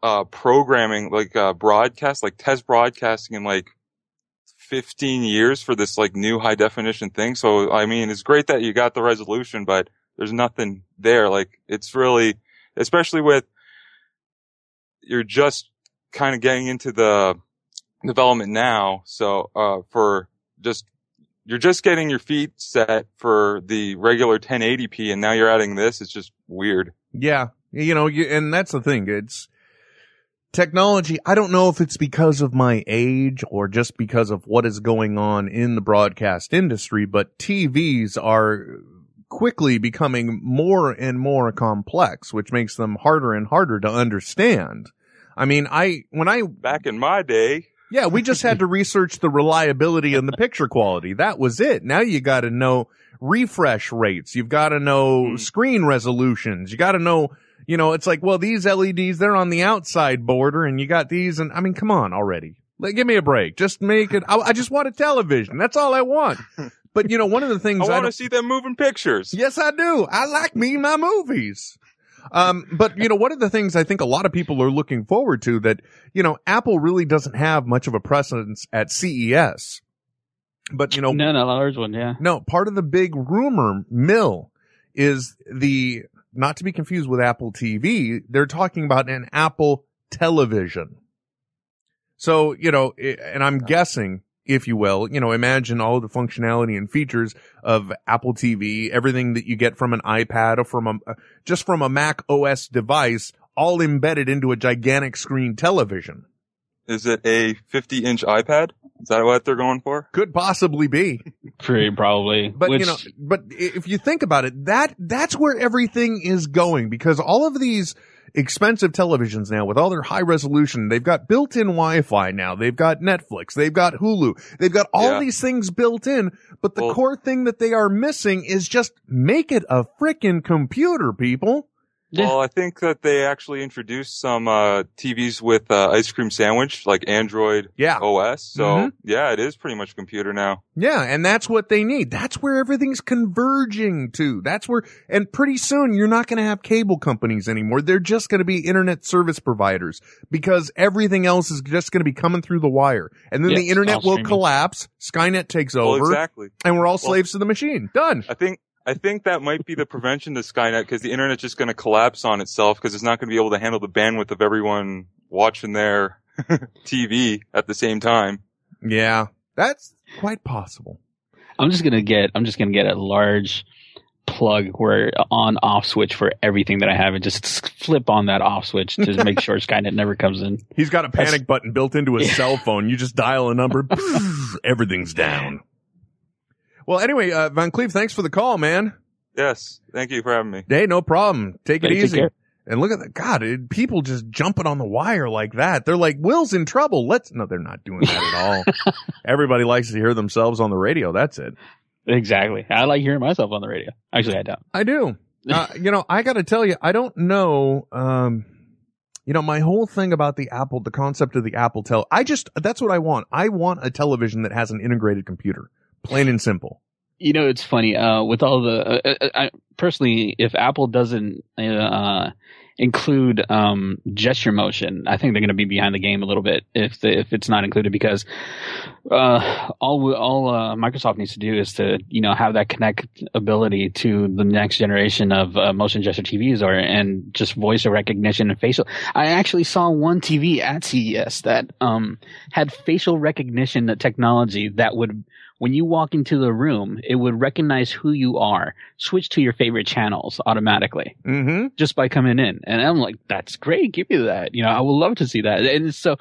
uh, programming, like, uh, broadcast, like test broadcasting in like 15 years for this like new high definition thing. So, I mean, it's great that you got the resolution, but there's nothing there. Like, it's really, especially with, you're just kind of getting into the development now. So, uh, for just you're just getting your feet set for the regular 1080p and now you're adding this. It's just weird. Yeah. You know, you, and that's the thing. It's technology. I don't know if it's because of my age or just because of what is going on in the broadcast industry, but TVs are quickly becoming more and more complex, which makes them harder and harder to understand. I mean, I, when I, Back in my day, yeah, we just had to research the reliability and the picture quality. That was it. Now you got to know refresh rates. You've got to know hmm. screen resolutions. You got to know, you know, it's like, well, these LEDs, they're on the outside border and you got these and I mean, come on already. Like, give me a break. Just make it. I, I just want a television. That's all I want. But you know, one of the things I I want to see them moving pictures. Yes, I do. I like me my movies. Um, but you know, one of the things I think a lot of people are looking forward to that, you know, Apple really doesn't have much of a presence at CES. But you know, no, no, large one, yeah. no, part of the big rumor mill is the, not to be confused with Apple TV, they're talking about an Apple television. So, you know, and I'm guessing, if you will, you know, imagine all the functionality and features of Apple TV, everything that you get from an iPad or from a, uh, just from a Mac OS device, all embedded into a gigantic screen television. Is it a 50 inch iPad? Is that what they're going for? Could possibly be. Pretty probably. But Which, you know, but if you think about it, that that's where everything is going because all of these expensive televisions now with all their high resolution, they've got built-in Wi-Fi now, they've got Netflix, they've got Hulu, they've got all Yeah. these things built in, but the core thing that they are missing is just make it a frickin' computer, people. Well, I think that they actually introduced some uh, TVs with uh, ice cream sandwich, like Android Yeah. OS. So Mhm. yeah, it is pretty much computer now. Yeah, and that's what they need. That's where everything's converging to. That's where, and pretty soon you're not going to have cable companies anymore. They're just going to be internet service providers because everything else is just going to be coming through the wire. And then Yeah, the internet will streaming. collapse. Skynet takes Well, over. exactly. And we're all Well- slaves to the machine. Done. I think I think that might be the prevention to Skynet because the internet's just going to collapse on itself because it's not going to be able to handle the bandwidth of everyone watching their TV at the same time. Yeah, that's quite possible. I'm just gonna get I'm just gonna get a large plug where on off switch for everything that I have and just flip on that off switch to make sure Skynet never comes in. He's got a panic button built into his cell phone. You just dial a number, everything's down. Well, anyway, uh, Van Cleve, thanks for the call, man. Yes, thank you for having me. Hey, no problem. Take it Hey, take easy. care. And look at that. God, it, people just jumping on the wire like that. They're like, Will's in trouble. Let's, no, they're not doing that at all. Everybody likes to hear themselves on the radio. That's it. Exactly. I like hearing myself on the radio. Actually, I don't. I do. Uh, you know, I got to tell you, I don't know. Um, you know, my whole thing about the Apple, the concept of the Apple Tel, I just, that's what I want. I want a television that has an integrated computer. Plain and simple. You know, it's funny. Uh, with all the, uh, uh, I, personally, if Apple doesn't uh, include um, gesture motion, I think they're going to be behind the game a little bit if the, if it's not included because uh, all all uh, Microsoft needs to do is to you know have that Kinect ability to the next generation of uh, motion gesture TVs or and just voice recognition and facial. I actually saw one TV at CES that um, had facial recognition technology that would when you walk into the room, it would recognize who you are, switch to your favorite channels automatically Mm-hmm. just by coming in. And I'm like, that's great. Give me that. You know, I would love to see that. And so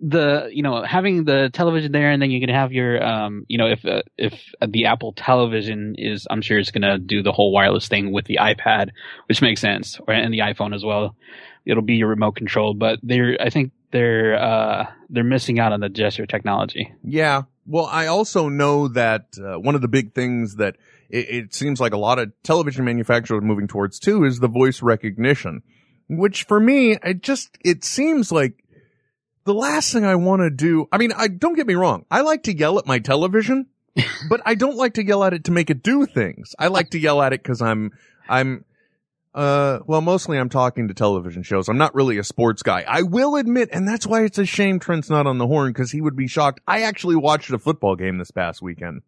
the, you know, having the television there and then you can have your, um, you know, if, uh, if the Apple television is, I'm sure it's going to do the whole wireless thing with the iPad, which makes sense, or, and the iPhone as well. It'll be your remote control, but they're, I think they're, uh, they're missing out on the gesture technology. Yeah. Well, I also know that uh, one of the big things that it, it seems like a lot of television manufacturers are moving towards too is the voice recognition, which for me, it just, it seems like the last thing I want to do. I mean, I don't get me wrong. I like to yell at my television, but I don't like to yell at it to make it do things. I like to yell at it because I'm, I'm, uh, well, mostly I'm talking to television shows. I'm not really a sports guy. I will admit, and that's why it's a shame Trent's not on the horn because he would be shocked. I actually watched a football game this past weekend.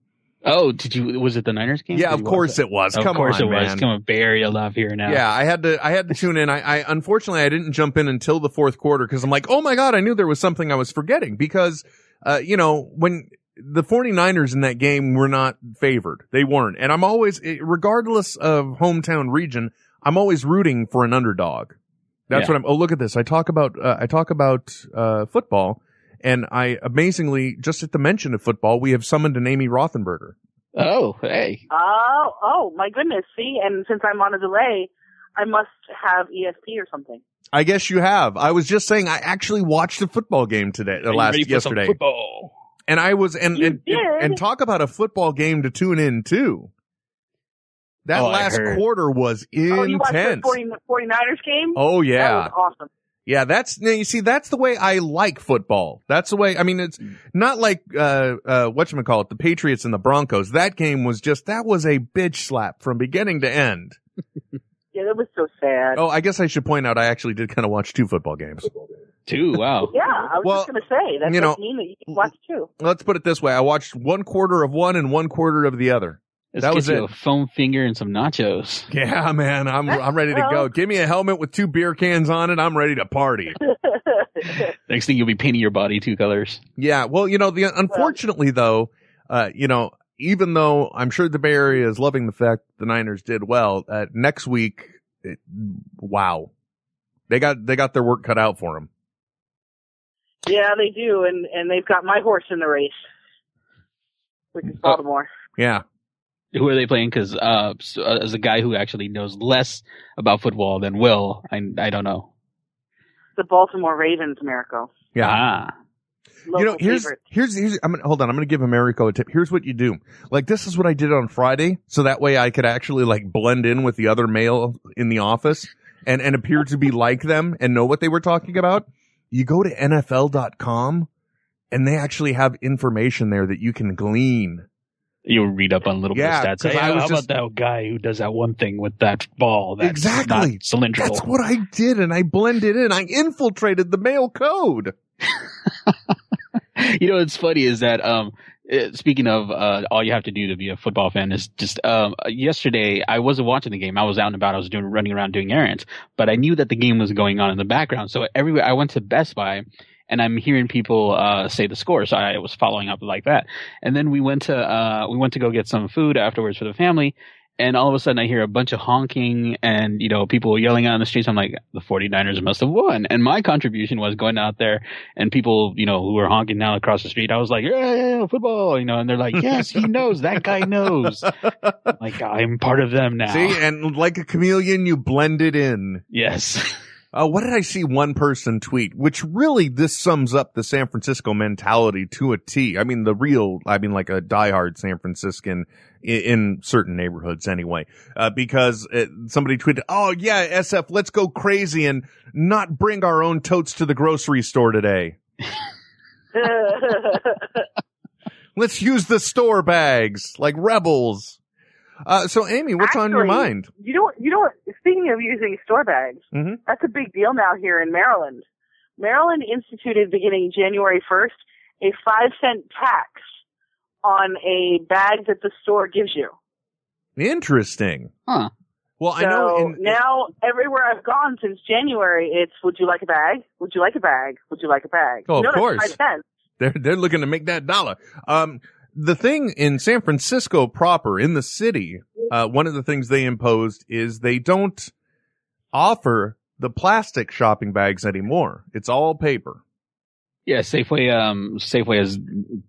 Oh, did you? Was it the Niners game? Yeah, of course that? it was. Of Come course on, it was. man. Come on, Barry, I love here now. Yeah, I had to, I had to tune in. I, I unfortunately I didn't jump in until the fourth quarter because I'm like, oh my God, I knew there was something I was forgetting because, uh, you know, when the 49ers in that game were not favored, they weren't. And I'm always, eh, regardless of hometown region, I'm always rooting for an underdog. That's Yeah. what I'm, oh, look at this. I talk about, uh, I talk about, uh, football and I amazingly, just at the mention of football, we have summoned an Amy Rothenberger. Oh, hey. Oh, oh my goodness! See, and since I'm on a delay, I must have ESP or something. I guess you have. I was just saying I actually watched a football game today, uh, Are you last ready for some yesterday. football? And I was and and, did? and talk about a football game to tune in to. That Oh, last quarter was intense. Oh, you watched the 40, 49ers game? Oh That yeah. was awesome. Yeah, that's now you see that's the way I like football. That's the way I mean it's not like uh uh it, the Patriots and the Broncos. That game was just that was a bitch slap from beginning to end. Yeah, that was so sad. Oh, I guess I should point out I actually did kind of watch two football games. Two, wow. Yeah, I was Well, just gonna say that you doesn't know- mean that you can watch two. Let's put it this way. I watched one quarter of one and one quarter of the other. Let's that get was you it. a foam finger and some nachos. Yeah, man, I'm I'm ready to go. Give me a helmet with two beer cans on it. I'm ready to party. Next thing you'll be painting your body two colors. Yeah, well, you know, the unfortunately though, uh, you know, even though I'm sure the Bay Area is loving the fact the Niners did well, uh, next week, it, wow, they got they got their work cut out for them. Yeah, they do, and and they've got my horse in the race, which is Baltimore. Yeah, Who are they playing? Because uh, so, uh, as a guy who actually knows less about football than Will, I I don't know. The Baltimore Ravens, Miracle. yeah. Ah, Local you know, here's favorite. here's here's. I'm gonna hold on. I'm gonna give Americo a tip. Here's what you do. Like this is what I did on Friday, so that way I could actually like blend in with the other male in the office and, and appear to be like them and know what they were talking about, you go to NFL.com and they actually have information there that you can glean. You'll read up on a little Yeah, bit of stats. Hey, I was how just- about that guy who does that one thing with that ball that's Exactly. cylindrical? That's what I did and I blended in. I infiltrated the male code. you know what's funny is that um eh, speaking of uh all you have to do to be a football fan is just um yesterday I wasn't watching the game I was out and about I was doing running around doing errands but I knew that the game was going on in the background so everywhere I went to Best Buy and I'm hearing people uh say the score so I was following up like that and then we went to uh we went to go get some food afterwards for the family and all of a sudden I hear a bunch of honking and, you know, people yelling out on the streets. I'm like, the 49ers must have won. And my contribution was going out there and people, you know, who were honking now across the street. I was like, yeah, yeah, yeah, football, you know, and they're like, yes, he knows. That guy knows. like, I'm part of them now. See, and like a chameleon, you blended in. Yes. Uh, what did I see one person tweet? Which really, this sums up the San Francisco mentality to a T. I mean, the real, I mean, like a diehard San Franciscan in, in certain neighborhoods anyway. Uh, because uh, somebody tweeted, oh yeah, SF, let's go crazy and not bring our own totes to the grocery store today. Let's use the store bags like rebels. Uh, so Amy, what's on your mind? You know, you know what? Speaking of using store bags, Mm-hmm. that's a big deal now here in Maryland. Maryland instituted beginning January 1st a five cent tax on a bag that the store gives you. Interesting. Huh. Well, so I know in, now everywhere I've gone since January, it's would you like a bag? Would you like a bag? Would you like a bag? Oh, of no, that's course. Five cents. They're they're looking to make that dollar. Um, the thing in San Francisco proper, in the city, uh, one of the things they imposed is they don't offer the plastic shopping bags anymore. It's all paper. Yeah, Safeway, um, Safeway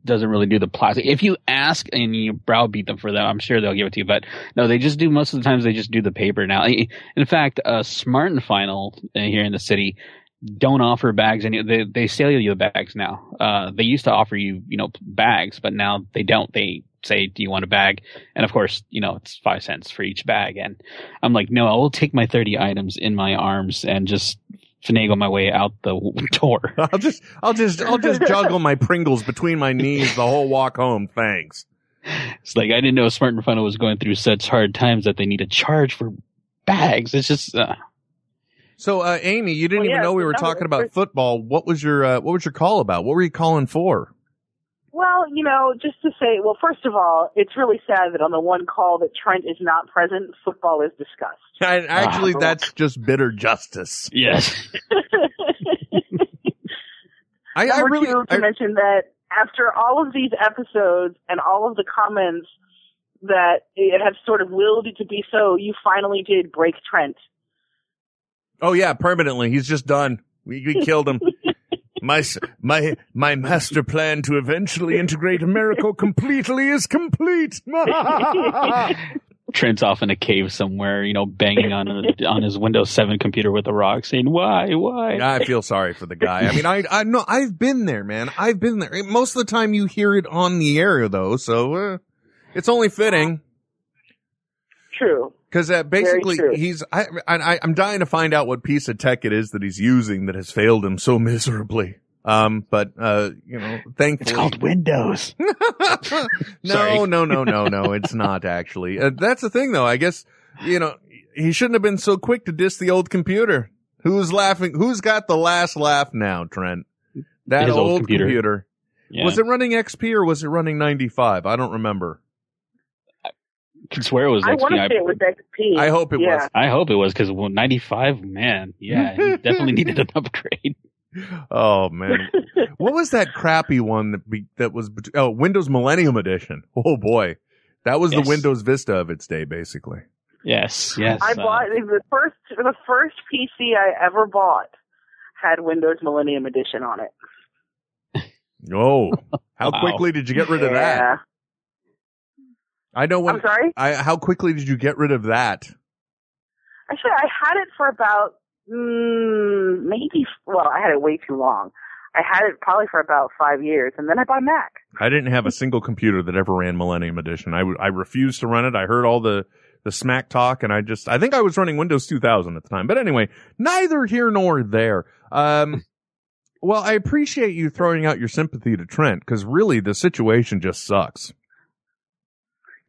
doesn't really do the plastic. If you ask and you browbeat them for that, I'm sure they'll give it to you. But no, they just do, most of the times they just do the paper now. In fact, uh, Smart and Final uh, here in the city don't offer bags any, they, they sell you the bags now. Uh, they used to offer you, you know, bags, but now they don't. They say, do you want a bag? And of course, you know, it's five cents for each bag. And I'm like, no, I will take my 30 items in my arms and just finagle my way out the door. I'll just I'll just I'll just juggle my Pringles between my knees the whole walk home. Thanks. It's like I didn't know Smart and Final was going through such hard times that they need to charge for bags. It's just uh, So, uh, Amy, you didn't Well, even yeah, know we were talking about football. What was your uh, what was your call about? What were you calling for? Well, you know, just to say, well, first of all, it's really sad that on the one call that Trent is not present, football is discussed. I, actually, Ah. that's just bitter justice. yes. I, I really two, to I- mention that after all of these episodes and all of the comments that it have sort of willed it to be so, you finally did break Trent. Oh yeah, permanently. He's just done. We, we killed him. My my my master plan to eventually integrate Americo completely is complete. Trent's off in a cave somewhere, you know, banging on a, on his Windows 7 computer with a rock, saying, "Why, why?" I feel sorry for the guy. I mean, I I know I've been there, man. I've been there. Most of the time, you hear it on the air, though, so uh, it's only fitting. True. Because uh, basically, he's I, I I'm dying to find out what piece of tech it is that he's using that has failed him so miserably. Um, but uh, you know, thankfully, It's called Windows. no, no, no, no, no. It's not actually. Uh, that's the thing, though. I guess you know he shouldn't have been so quick to diss the old computer. Who's laughing? Who's got the last laugh now, Trent? That His old old, computer. computer. Yeah. Was it running XP or was it running 95? I don't remember. I can swear it was I XP. want to I, say it was XP. I hope it yeah. was. I hope it was because well, 95, man, yeah, he definitely needed an upgrade. Oh man, what was that crappy one that be, that was oh Windows Millennium Edition? Oh boy, that was Yes. the Windows Vista of its day, basically. Yes, yes. I uh, bought the first the first PC I ever bought had Windows Millennium Edition on it. Oh, how Wow. quickly did you get rid of that? I know when. I'm sorry. I how quickly did you get rid of that? Actually, I had it for about mm, maybe. Well, I had it way too long. I had it probably for about five years, and then I bought a Mac. I didn't have a single computer that ever ran Millennium Edition. I, w- I refused to run it. I heard all the, the smack talk, and I just I think I was running Windows 2000 at the time. But anyway, neither here nor there. Um, well, I appreciate you throwing out your sympathy to Trent because really the situation just sucks.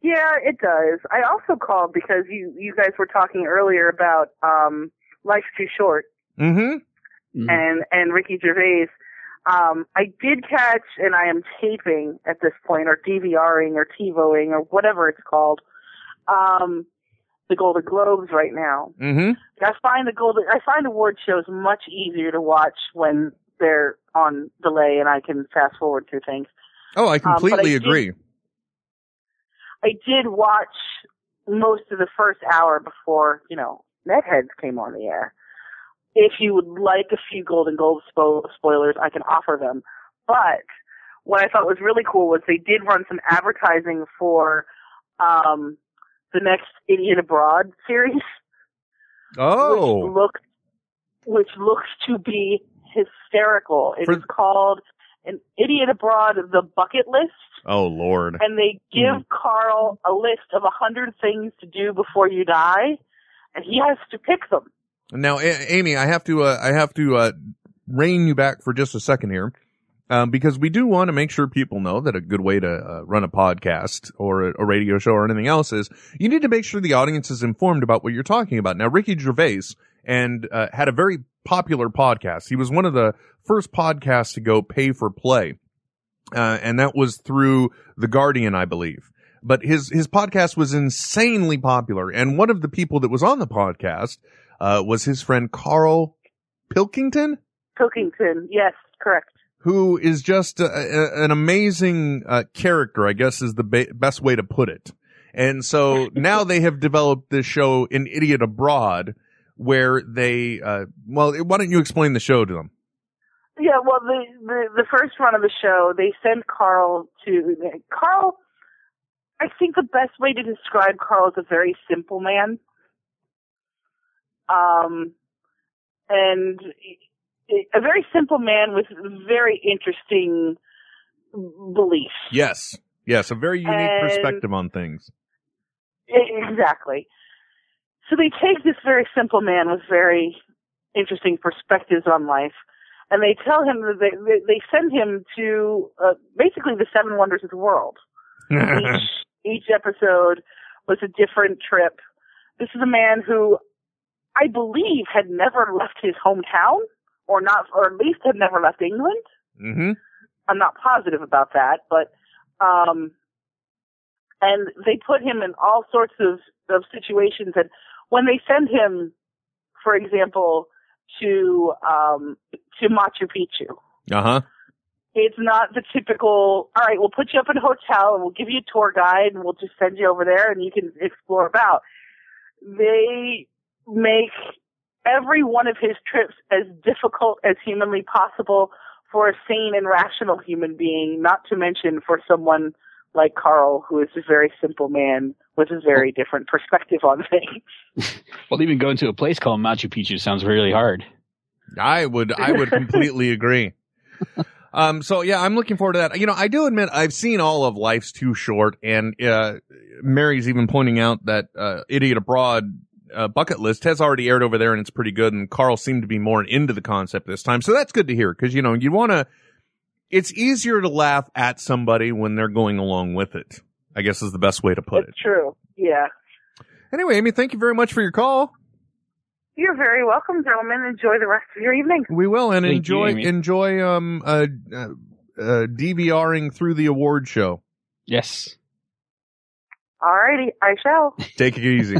Yeah, it does. I also called because you you guys were talking earlier about um Life's Too Short Mm-hmm. and and Ricky Gervais. Um, I did catch, and I am taping at this point, or DVRing, or TiVoing, or whatever it's called. Um, the Golden Globes right now. Mm-hmm. I find the Golden, I find award shows much easier to watch when they're on delay, and I can fast forward through things. Oh, I Um, I completely did- agree. I did watch most of the first hour before, you know, Netheads came on the air. If you would like a few Golden Globe spo- spoilers, I can offer them. But what I thought was really cool was they did run some advertising for um, the next Idiot Abroad series, Oh, which looks which looks to be hysterical. It For- is called an Idiot Abroad: The Bucket List oh Lord. and they give Carl a list of a hundred things to do before you die, and he has to pick them. Now, A- Amy, I have to, uh, I have to, uh, rein you back for just a second here. Um, because we do want to make sure people know that a good way to uh, run a podcast or a, a radio show or anything else is you need to make sure the audience is informed about what you're talking about. Now, Ricky Gervais and uh, had a very popular podcast. He was one of the first podcasts to go pay for play, uh, and that was through The Guardian, I believe. But his his podcast was insanely popular, and one of the people that was on the podcast uh, was his friend Carl Pilkington, Pilkington, yes, correct. who is just a, a, an amazing uh, character, I guess is the ba- best way to put it. And so now they have developed this show, An Idiot Abroad, where they, uh, well, why don't you explain the show to them? Yeah, well, the, the the first run of the show, they sent Carl to Carl. I think the best way to describe Carl is a very simple man. Um, and a very simple man with very interesting beliefs. Yes. Yes, a very unique And- perspective on things. Exactly. So they take this very simple man with very interesting perspectives on life, and they tell him that they they, send him to uh, basically the seven wonders of the world. each each episode was a different trip. This is a man who I believe had never left his hometown, or not, or at least had never left England. Mm-hmm. I'm not positive about that, but um, and they put him in all sorts of of situations. And when they send him, for example, to um to Machu Picchu, Uh huh. it's not the typical. All right, we'll put you up in a hotel and we'll give you a tour guide and we'll just send you over there and you can explore about. They make every one of his trips as difficult as humanly possible for a sane and rational human being, not to mention for someone like Carl, who is a very simple man with a very different perspective on things. Well, even going to a place called Machu Picchu sounds really hard. I would, I would completely agree. Um, so yeah, I'm looking forward to that. You know, I do admit I've seen all of Life's Too Short and, uh, Mary's even pointing out that, uh, Idiot Abroad, uh, bucket list has already aired over there and it's pretty good. And Carl seemed to be more into the concept this time. So that's good to hear. Cause you know, you want to, it's easier to laugh at somebody when they're going along with it. I guess is the best way to put it. True. Yeah. Anyway, Amy, thank you very much for your call. You're very welcome, gentlemen. Enjoy the rest of your evening. We will and Thank enjoy Amy. enjoy um uh, uh uh DVRing through the award show. Yes. Alrighty, I shall. Take it easy.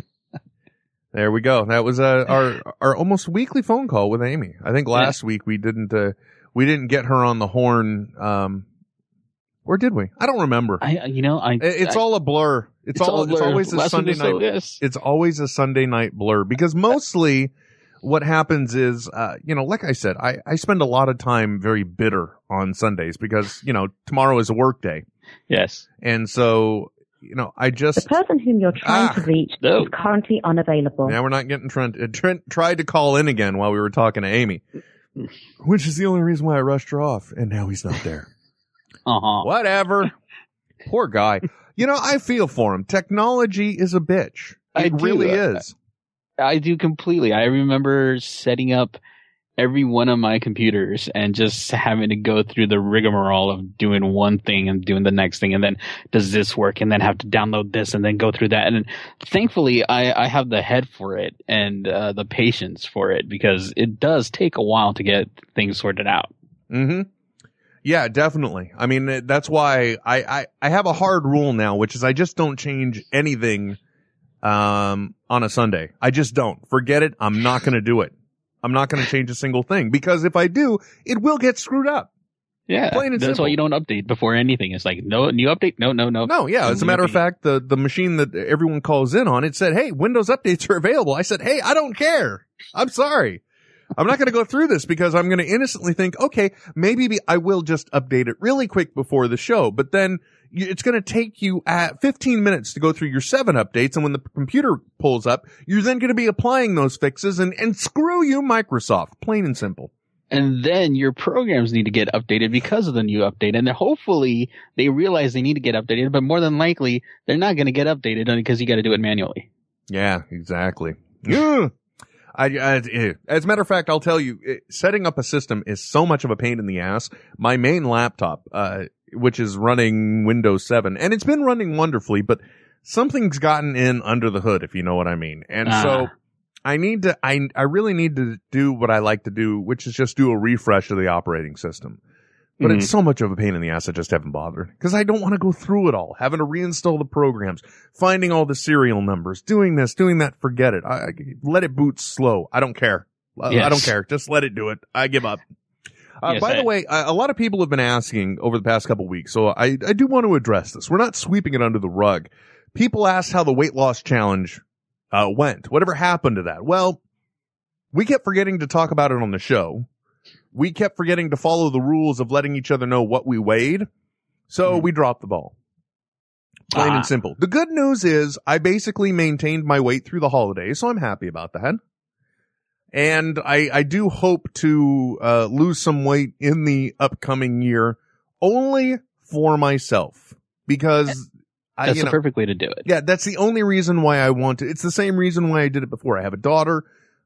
there we go. That was uh, our our almost weekly phone call with Amy. I think last week we didn't uh, we didn't get her on the horn. Um, or did we? I don't remember. I, you know, I. It's I- all a blur. It's, It's all, all a it's always a Last week Sunday night. yes. It's always a Sunday night blur because mostly what happens is, uh, you know, like I said, I, I spend a lot of time very bitter on Sundays because, you know, tomorrow is a work day. Yes. And so, you know, I just. The person whom you're trying Ah, to reach no. is currently unavailable. now we're not getting Trent, uh, Trent tried to call in again while we were talking to Amy, which is the only reason why I rushed her off. And now he's not there. Uh huh. Whatever. Poor guy. You know, I feel for him. Technology is a bitch. I It do. really I- is. I do completely. I remember setting up every one of my computers and just having to go through the rigmarole of doing one thing and doing the next thing and then does this work and then have to download this and then go through that and thankfully I, I have the head for it and uh, the patience for it because it does take a while to get things sorted out. Mm-hmm. Yeah, definitely. I mean, that's why I, I, I have a hard rule now, which is I just don't change anything, um, on a Sunday. I just don't. Forget it. I'm not going to do it. I'm not going to change a single thing because if I do, it will get screwed up. Yeah, Plain and that's simple. why you don't update before anything. It's like no new update, no no no. No, yeah. As a matter of fact, the, the machine that everyone calls in on, it said, Hey, Windows updates are available. I said, Hey, I don't care. I'm sorry. I'm not going to go through this because I'm going to innocently think, okay, maybe I will just update it really quick before the show, but then it's going to take you at 15 minutes to go through your seven updates. And when the computer pulls up, you're then going to be applying those fixes and, and screw you, Microsoft. Plain and simple. and then your programs need to get updated because of the new update. And hopefully they realize they need to get updated, but more than likely they're not going to get updated because you got to do it manually. Yeah, exactly. Ugh. I, I, as a matter of fact, I'll tell you, setting up a system is so much of a pain in the ass. My main laptop, uh, which is running Windows 7, and it's been running wonderfully, but something's gotten in under the hood, if you know what I mean. And so Ah. I need to, I, I really need to do what I like to do, which is just do a refresh of the operating system. But Mhm. it's so much of a pain in the ass, I just haven't bothered. Cause I don't want to go through it all, having to reinstall the programs, finding all the serial numbers, doing this, doing that, forget it. I, I let it boot slow. I don't care. I- I don't care. Just let it do it. I give up. Uh, Yes, by the way, a lot of people have been asking over the past couple weeks, so I, I do want to address this. We're not sweeping it under the rug. People asked how the weight loss challenge uh, went. Whatever happened to that? Well, we kept forgetting to talk about it on the show. We kept forgetting to follow the rules of letting each other know what we weighed. So we dropped the ball. Plain Ah. and simple. The good news is I basically maintained my weight through the holidays, so I'm happy about that. And I, I do hope to uh, lose some weight in the upcoming year only for myself because I, That's you the know, perfect way to do it. yeah, that's the only reason why I want to. It's the same reason why I did it before. I have a daughter.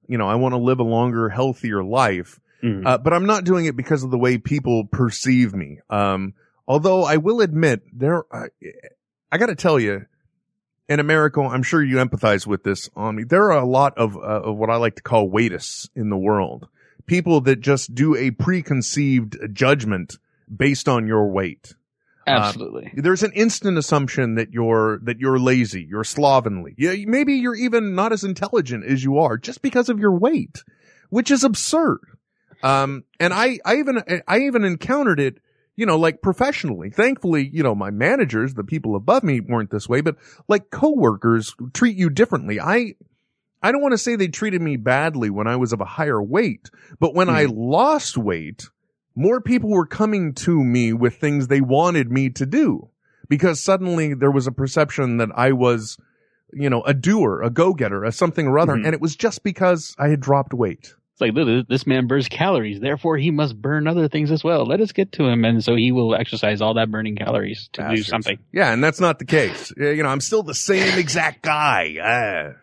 You know, I want to live a longer, healthier life. Mhm. Uh, but I'm not doing it because of the way people perceive me. Um, although I will admit there, I, I got to tell you, in Americo, I'm sure you empathize with this on me. There are a lot of, uh, of what I like to call weightists in the world. People that just do a preconceived judgment based on your weight. Absolutely. Uh, there's an instant assumption that you're that you're lazy, you're slovenly. Yeah, maybe you're even not as intelligent as you are just because of your weight, which is absurd. Um, and I, I even, I even encountered it, you know, like professionally. Thankfully, you know, my managers, the people above me weren't this way, but like coworkers treat you differently. I, I don't want to say they treated me badly when I was of a higher weight, but when I lost weight, more people were coming to me with things they wanted me to do because suddenly there was a perception that I was, you know, a doer, a go-getter, a something or other. Mhm. And it was just because I had dropped weight. It's like "Look, this man burns calories, therefore he must burn other things as well. Let us get to him, and so he will exercise all that burning calories to do something. Yeah. And that's not the case. Uh, You know, I'm still the same exact guy. Ah.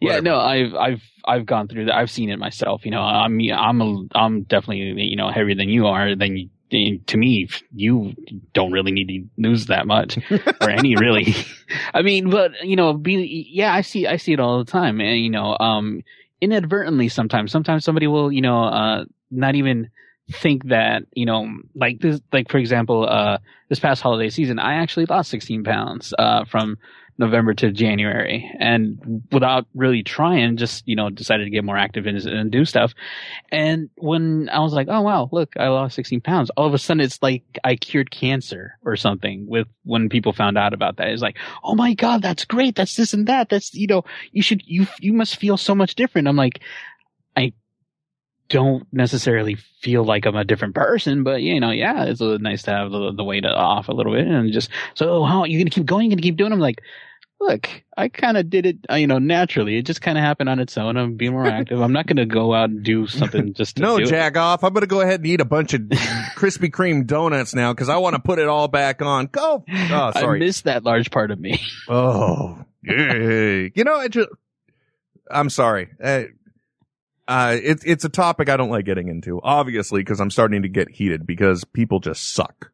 Yeah, no, I've I've I've gone through that. I've seen it myself. You know, I'm I'm a, I'm definitely you know heavier than you are. Then to me, you don't really need to lose that much or any really. I mean, but you know, be yeah, I see I see it all the time, and you know, um, inadvertently sometimes. Sometimes somebody will you know uh not even think that you know like this like for example uh this past holiday season i actually lost 16 pounds uh from november to january. And without really trying just you know decided to get more active and, and do stuff. And when i was like oh wow look i lost 16 pounds. All of a sudden it's like i cured cancer or something with when people found out about that. It's like oh my god that's great. That's this and that. That's you know you should you you must feel so much different. I'm like i don't necessarily feel like I'm a different person, but you know, yeah, it's nice to have the, the weight off a little bit and just so how you gonna keep going? You gonna keep doing? I'm like, look, I kind of did it, uh, you know, naturally. It just kind of happened on its own. I'm being more active. I'm not gonna go out and do something just to No, do it. jack off. I'm going to go ahead and eat a bunch of Krispy Kreme donuts now because I want to put it all back on. Go. Oh, sorry. I missed that large part of me. Oh, Yay. You know, I just, I'm sorry. Uh, uh, it's, it's a topic I don't like getting into, obviously, because I'm starting to get heated because people just suck.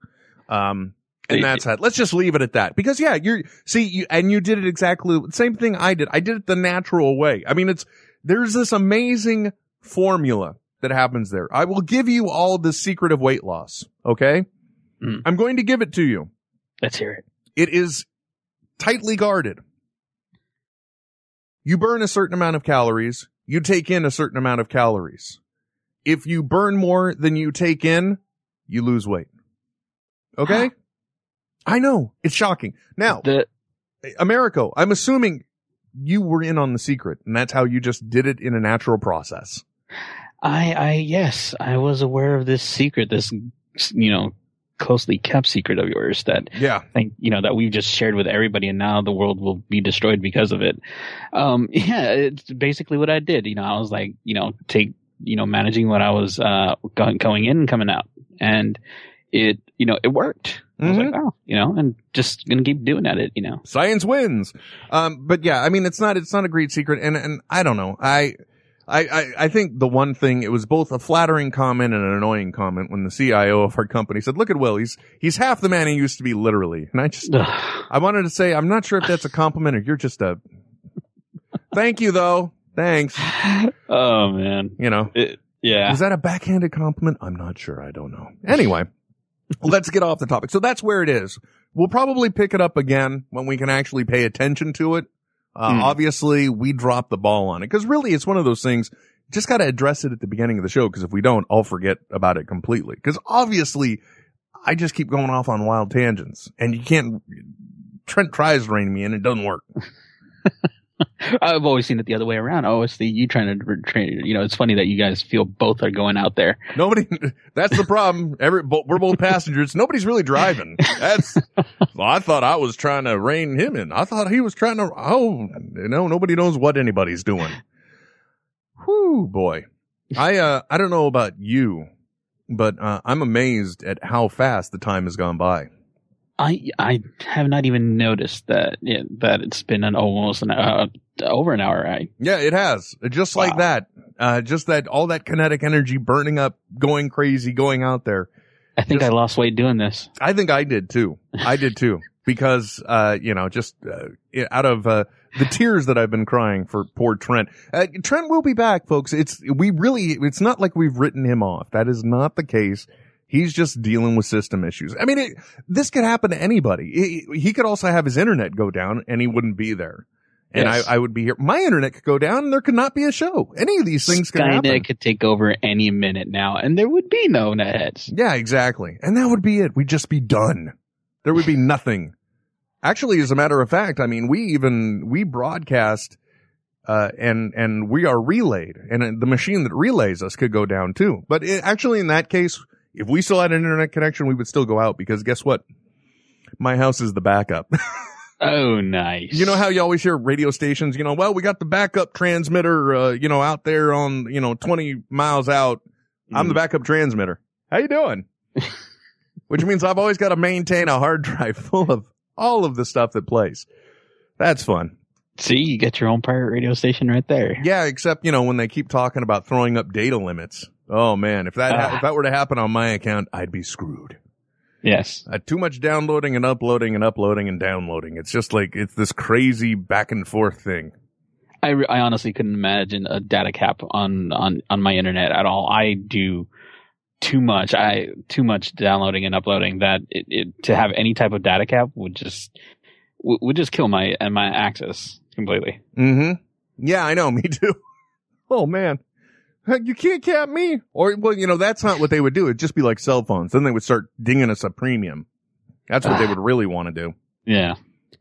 Um, and that's that. Let's just leave it at that. Because yeah, you're, see, you, and you did it exactly the same thing I did. I did it the natural way. I mean, it's, there's this amazing formula that happens there. I will give you all the secret of weight loss. Okay. Mm. I'm going to give it to you. Let's hear it. It is tightly guarded. You burn a certain amount of calories. You take in a certain amount of calories. If you burn more than you take in, you lose weight. Okay? Ah. I know. It's shocking. Now, Americo, I'm assuming you were in on the secret and that's how you just did it in a natural process. I, I, yes, I was aware of this secret, this, you know, closely kept secret of yours that, yeah, think, you know, that we've just shared with everybody and now the world will be destroyed because of it. Um, yeah, it's basically what I did. You know, I was like, you know, take, you know, managing what I was, uh, going, going in and coming out. And it, you know, it worked. I was like, oh, you know, and just gonna keep doing at it, you know. Science wins. Um, but yeah, I mean, it's not, it's not a great secret. And, and I don't know. I, I, I, I think the one thing, it was both a flattering comment and an annoying comment when the CIO of our company said, look at Will, he's, he's half the man he used to be literally. And I just, I wanted to say, I'm not sure if that's a compliment or you're just a, thank you though. Thanks. Oh man. You know, yeah. is that a backhanded compliment? I'm not sure. I don't know. Anyway, let's get off the topic. So that's where it is. We'll probably pick it up again when we can actually pay attention to it. Uh, Hmm. obviously we dropped the ball on it because really it's one of those things. Just got to address it at the beginning of the show because if we don't, I'll forget about it completely. Because obviously, I just keep going off on wild tangents, and you can't. Trent tries to rein me in, it doesn't work. I've always seen it the other way around. I always see you trying to train. You know, it's funny that you guys feel both are going out there. Nobody. That's the problem. Every we're both passengers. Nobody's really driving. That's. Well, I thought I was trying to rein him in. I thought he was trying to. Oh, you know, nobody knows what anybody's doing. Whew, boy. I uh, I don't know about you, but uh, I'm amazed at how fast the time has gone by. I I have not even noticed that yeah, that it's been an almost an uh, over an hour. I Yeah, it has. Just like that. Uh, just that all that kinetic energy burning up, going crazy, going out there. I think I lost weight doing this. I think I did too. I did too. Because, uh, you know, just, uh, out of, uh, the tears that I've been crying for poor Trent. Uh, Trent will be back, folks. It's, we really, it's not like we've written him off. That is not the case. He's just dealing with system issues. I mean, it, this could happen to anybody. He, he could also have his internet go down and he wouldn't be there. And Yes. I, I would be here. My internet could go down and there could not be a show. Any of these things could happen. Skynet could take over any minute now, and there would be no netheads. Yeah, exactly. And that would be it. We'd just be done. There would be nothing. Actually, as a matter of fact, I mean, we even, we broadcast, uh, and, and we are relayed and uh, the machine that relays us could go down too. But it, actually in that case, if we still had an internet connection, we would still go out because guess what? My house is the backup. Oh, nice. You know how you always hear radio stations, you know, well, we got the backup transmitter, uh, you know, out there on, you know, 20 miles out. I'm the backup transmitter. How you doing? Which means I've always got to maintain a hard drive full of all of the stuff that plays. That's fun. See, you get your own pirate radio station right there. Yeah, except, you know, when they keep talking about throwing up data limits. Oh man, if that, ha- Ah. if that were to happen on my account, I'd be screwed. Yes. Uh, too much downloading and uploading and uploading and downloading. It's just like, it's this crazy back and forth thing. I, re- I honestly couldn't imagine a data cap on, on, on my internet at all. I do too much. I too much downloading and uploading that it, it to have any type of data cap would just would would just kill my and my access completely. Mm-hmm. Yeah, I know. Me too. Oh man. You can't cap me. Or, well, you know, that's not what they would do. It'd just be like cell phones. Then they would start dinging us a premium. That's what they would really want to do. Yeah.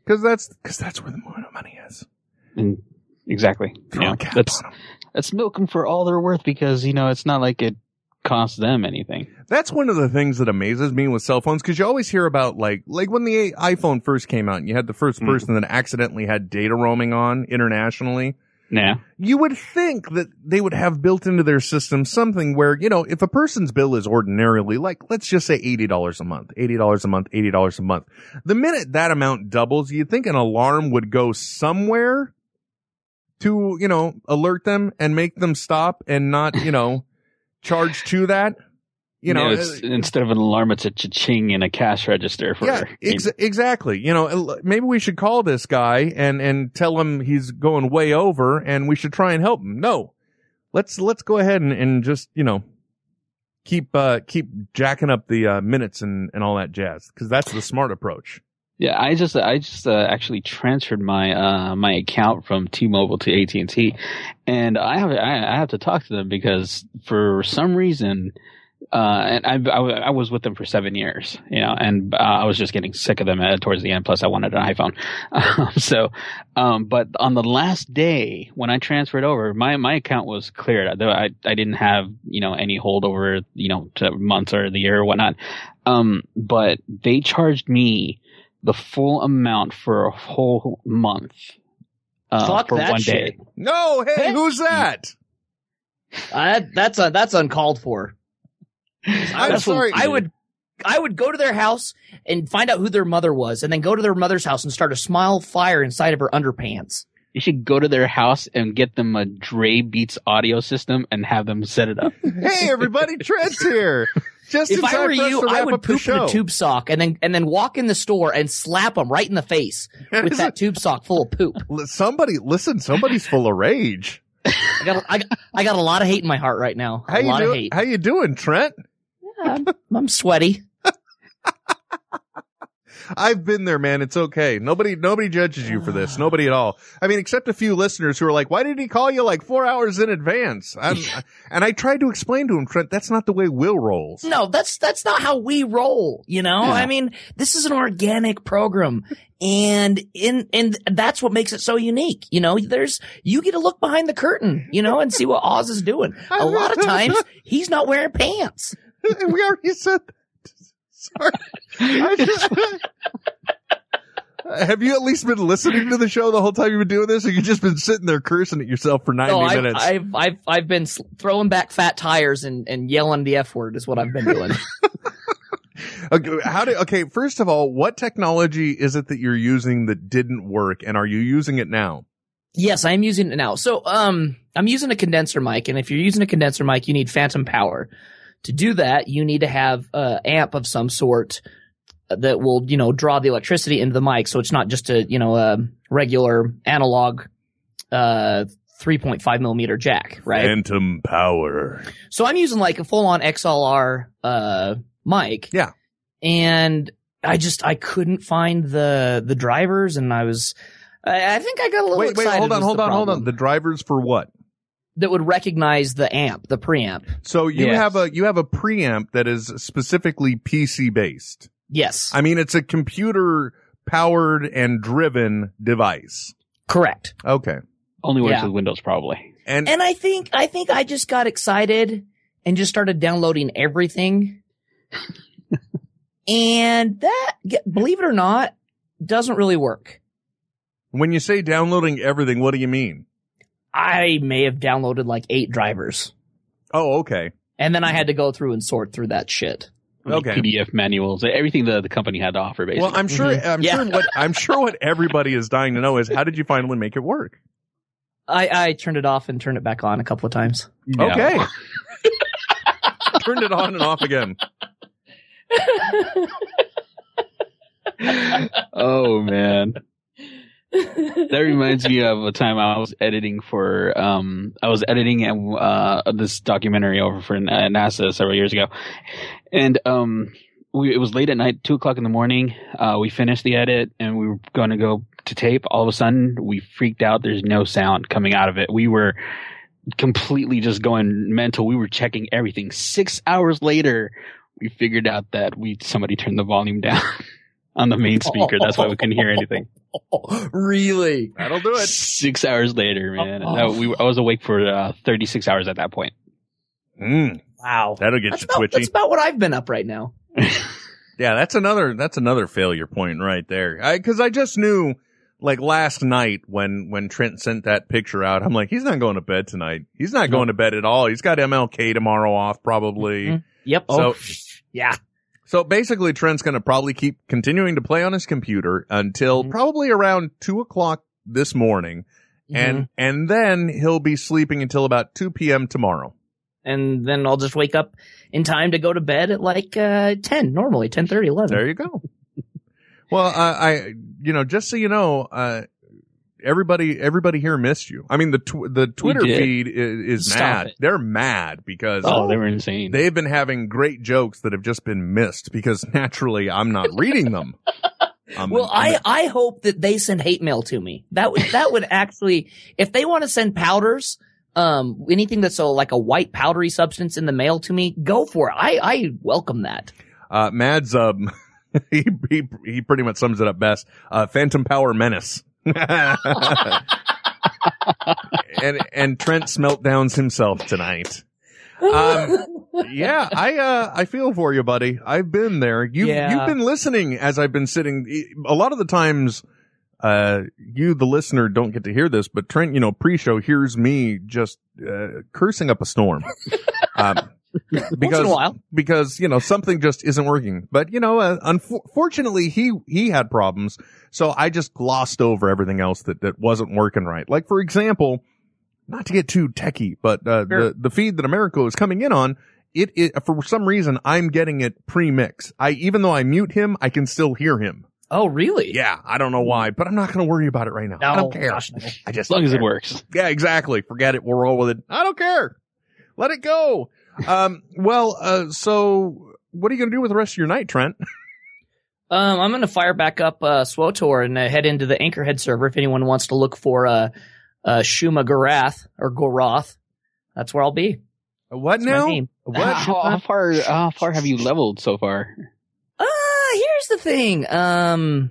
Cause that's, cause that's where the money is. And exactly. Throw Yeah. Let's let's milk them for all they're worth because you know it's not like it costs them anything. That's one of the things that amazes me with cell phones because you always hear about like like when the iPhone first came out and you had the first Mm. person that accidentally had data roaming on internationally Yeah. You would think that they would have built into their system something where, you know, if a person's bill is ordinarily like, let's just say $80 a month, $80 a month, $80 a month. The minute that amount doubles, you'd think an alarm would go somewhere to, you know, alert them and make them stop and not, you know, charge to that. You know, uh, instead of an alarm, it's a cha-ching in a cash register for. yeah, ex- exactly. You know, maybe we should call this guy and and tell him he's going way over, and we should try and help him. No, let's let's go ahead and, and just you know keep uh keep jacking up the uh, minutes and and all that jazz because that's the smart approach. Yeah, I just I just uh, actually transferred my uh my account from T-Mobile to AT&T, and I have I, I have to talk to them because for some reason. Uh, and I, I, I was with them for seven years, you know, and uh, I was just getting sick of them uh, towards the end. Plus, I wanted an iPhone. Um, so, um, but on the last day when I transferred over, my my account was cleared. I I didn't have you know any holdover, you know, to months or the year or whatnot. Um, but they charged me the full amount for a whole month. Uh, Fuck for that one shit. day. No, hey, who's that? Uh, that's uh, that's uncalled for. I'm That's what- sorry. I would I would go to their house and find out who their mother was, and then go to their mother's house and start a smile fire inside of her underpants. You should go to their house and get them a Dre Beats audio system and have them set it up. Hey, everybody, Trent's here. Just if in I time were for you, I would up the poop in a tube sock and then and then walk in the store and slap them right in the face with that tube sock full of poop. Somebody, listen, somebody's full of rage. I got, I got I got a lot of hate in my heart right now. How a you lot of doing? hate. How you doing, Trent? I'm, I'm sweaty. I've been there, man. It's okay. Nobody, nobody judges you for this. Nobody at all. I mean, except a few listeners who are like, "Why did he call you like four hours in advance?" I'm, and I tried to explain to him, Trent, that's not the way Will rolls. No, that's that's not how we roll. You know, Yeah. I mean, this is an organic program, and in and that's what makes it so unique. You know, there's you get to look behind the curtain, you know, and see what Oz is doing. A lot of times, he's not wearing pants. we already said that. Sorry. I just- Have you at least been listening to the show the whole time you've been doing this, or you just been sitting there cursing at yourself for ninety No, I've, minutes? I've I've I've been throwing back fat tires and and yelling the f word is what I've been doing. Okay, how do, okay, first of all, what technology is it that you're using that didn't work, and are you using it now? Yes, I'm using it now. So, um, I'm using a condenser mic, and if you're using a condenser mic, you need phantom power. To do that, you need to have a amp of some sort that will, you know, draw the electricity into the mic, so it's not just a, you know, a regular analog, uh, 3.5 millimeter jack, right? Phantom power. So I'm using like a full on XLR uh mic. Yeah. And I just I couldn't find the the drivers and I was I I think I got a little Wait, wait, excited hold on, hold the on, hold on. The drivers for what? That would recognize the amp, the preamp. So you Yes. have a you have a preamp that is specifically PC based. Yes. I mean, it's a computer powered and driven device. Correct. Okay. Only works Yeah. with Windows, probably. And And I think I think I just got excited and just started downloading everything. and that believe it or not doesn't really work. when you say downloading everything, what do you mean? I may have downloaded like 8 drivers. Oh, okay. And then I had to go through and sort through that shit. Like Okay. PDF manuals, everything the, the company had to offer, basically. Well, I'm sure. Mm-hmm. I'm Yeah. sure what I'm sure what everybody is dying to know is how did you finally make it work? I, I turned it off and turned it back on a couple of times. Okay. Turned it on and off again. oh man. That reminds me of a time I was editing for um I was editing uh this documentary over for uh, NASA several years ago, and um we it was late at night, two o'clock in the morning. Uh, we finished the edit and we were going to go to tape. All of a sudden, we freaked out. There's no sound coming out of it. We were completely just going mental. We were checking everything. Six hours later, we figured out that we somebody turned the volume down on the main speaker. That's why we couldn't hear anything. really? That'll do it. Six hours later, man. Oh. No, we I was awake for uh, 36 hours at that point. Mm, Wow. that'll get That's you about, twitchy. that's about what I've been up right now. Yeah, that's another that's another failure point right there. I cuz I just knew like last night when when Trent sent that picture out, I'm like, he's not going to bed tonight. He's not going to bed at all. He's got MLK tomorrow off probably. Mhm. Yep. So oh, yeah. So basically, Trent's going to probably keep continuing to play on his computer until Mm-hmm. probably around two o'clock this morning, and Mhm. and then he'll be sleeping until about two p.m. tomorrow. And then I'll just wake up in time to go to bed at like uh, 10 normally, 10, 11. There you go. Well, I, I, you know, just so you know, uh, everybody, everybody here missed you. I mean, the tw- the Twitter feed is, is Stop mad. it. They're mad because Oh, they were insane. they've been having great jokes that have just been missed because naturally I'm not reading them. Um, Well, I, I hope that they send hate mail to me. That would, that would actually, if they want to send powders, um, anything that's a, like a white powdery substance in the mail to me, go for it. I, I welcome that. uh, Mads, um, he, he, he pretty much sums it up best. Uh, Phantom Power Menace. And, and Trent Smeltdowns himself tonight. Um, yeah, I, uh, I feel for you, buddy. I've been there. You've, Yeah. you've been listening as I've been sitting. A lot of the times, uh, you, the listener, don't get to hear this, but Trent, you know, pre-show hears me just, uh, cursing up a storm. Um, because, while. because, you know, something just isn't working. But, you know, uh, unfortunately, he, he had problems. So I just glossed over everything else that, that wasn't working right. Like, for example, not to get too techie, but, uh, Sure. the, the feed that Americo is coming in on, it, it, for some reason, I'm getting it pre-mix. I, even though I mute him, I can still hear him. Oh, really? Yeah, I don't know why, but I'm not going to worry about it right now. I don't care. gosh, no. I just As long don't as it works. Yeah, exactly. Forget it. We'll roll with it. I don't care. Let it go. Um, well, uh, so what are you going to do with the rest of your night, Trent? Um, I'm going to fire back up uh, SWOTOR and uh, head into the Anchorhead server if anyone wants to look for uh, uh, Shuma Gorath or Goroth. That's where I'll be. What That's my now? name. How, how far? How far have you leveled so far? Uh, here's the thing. Um,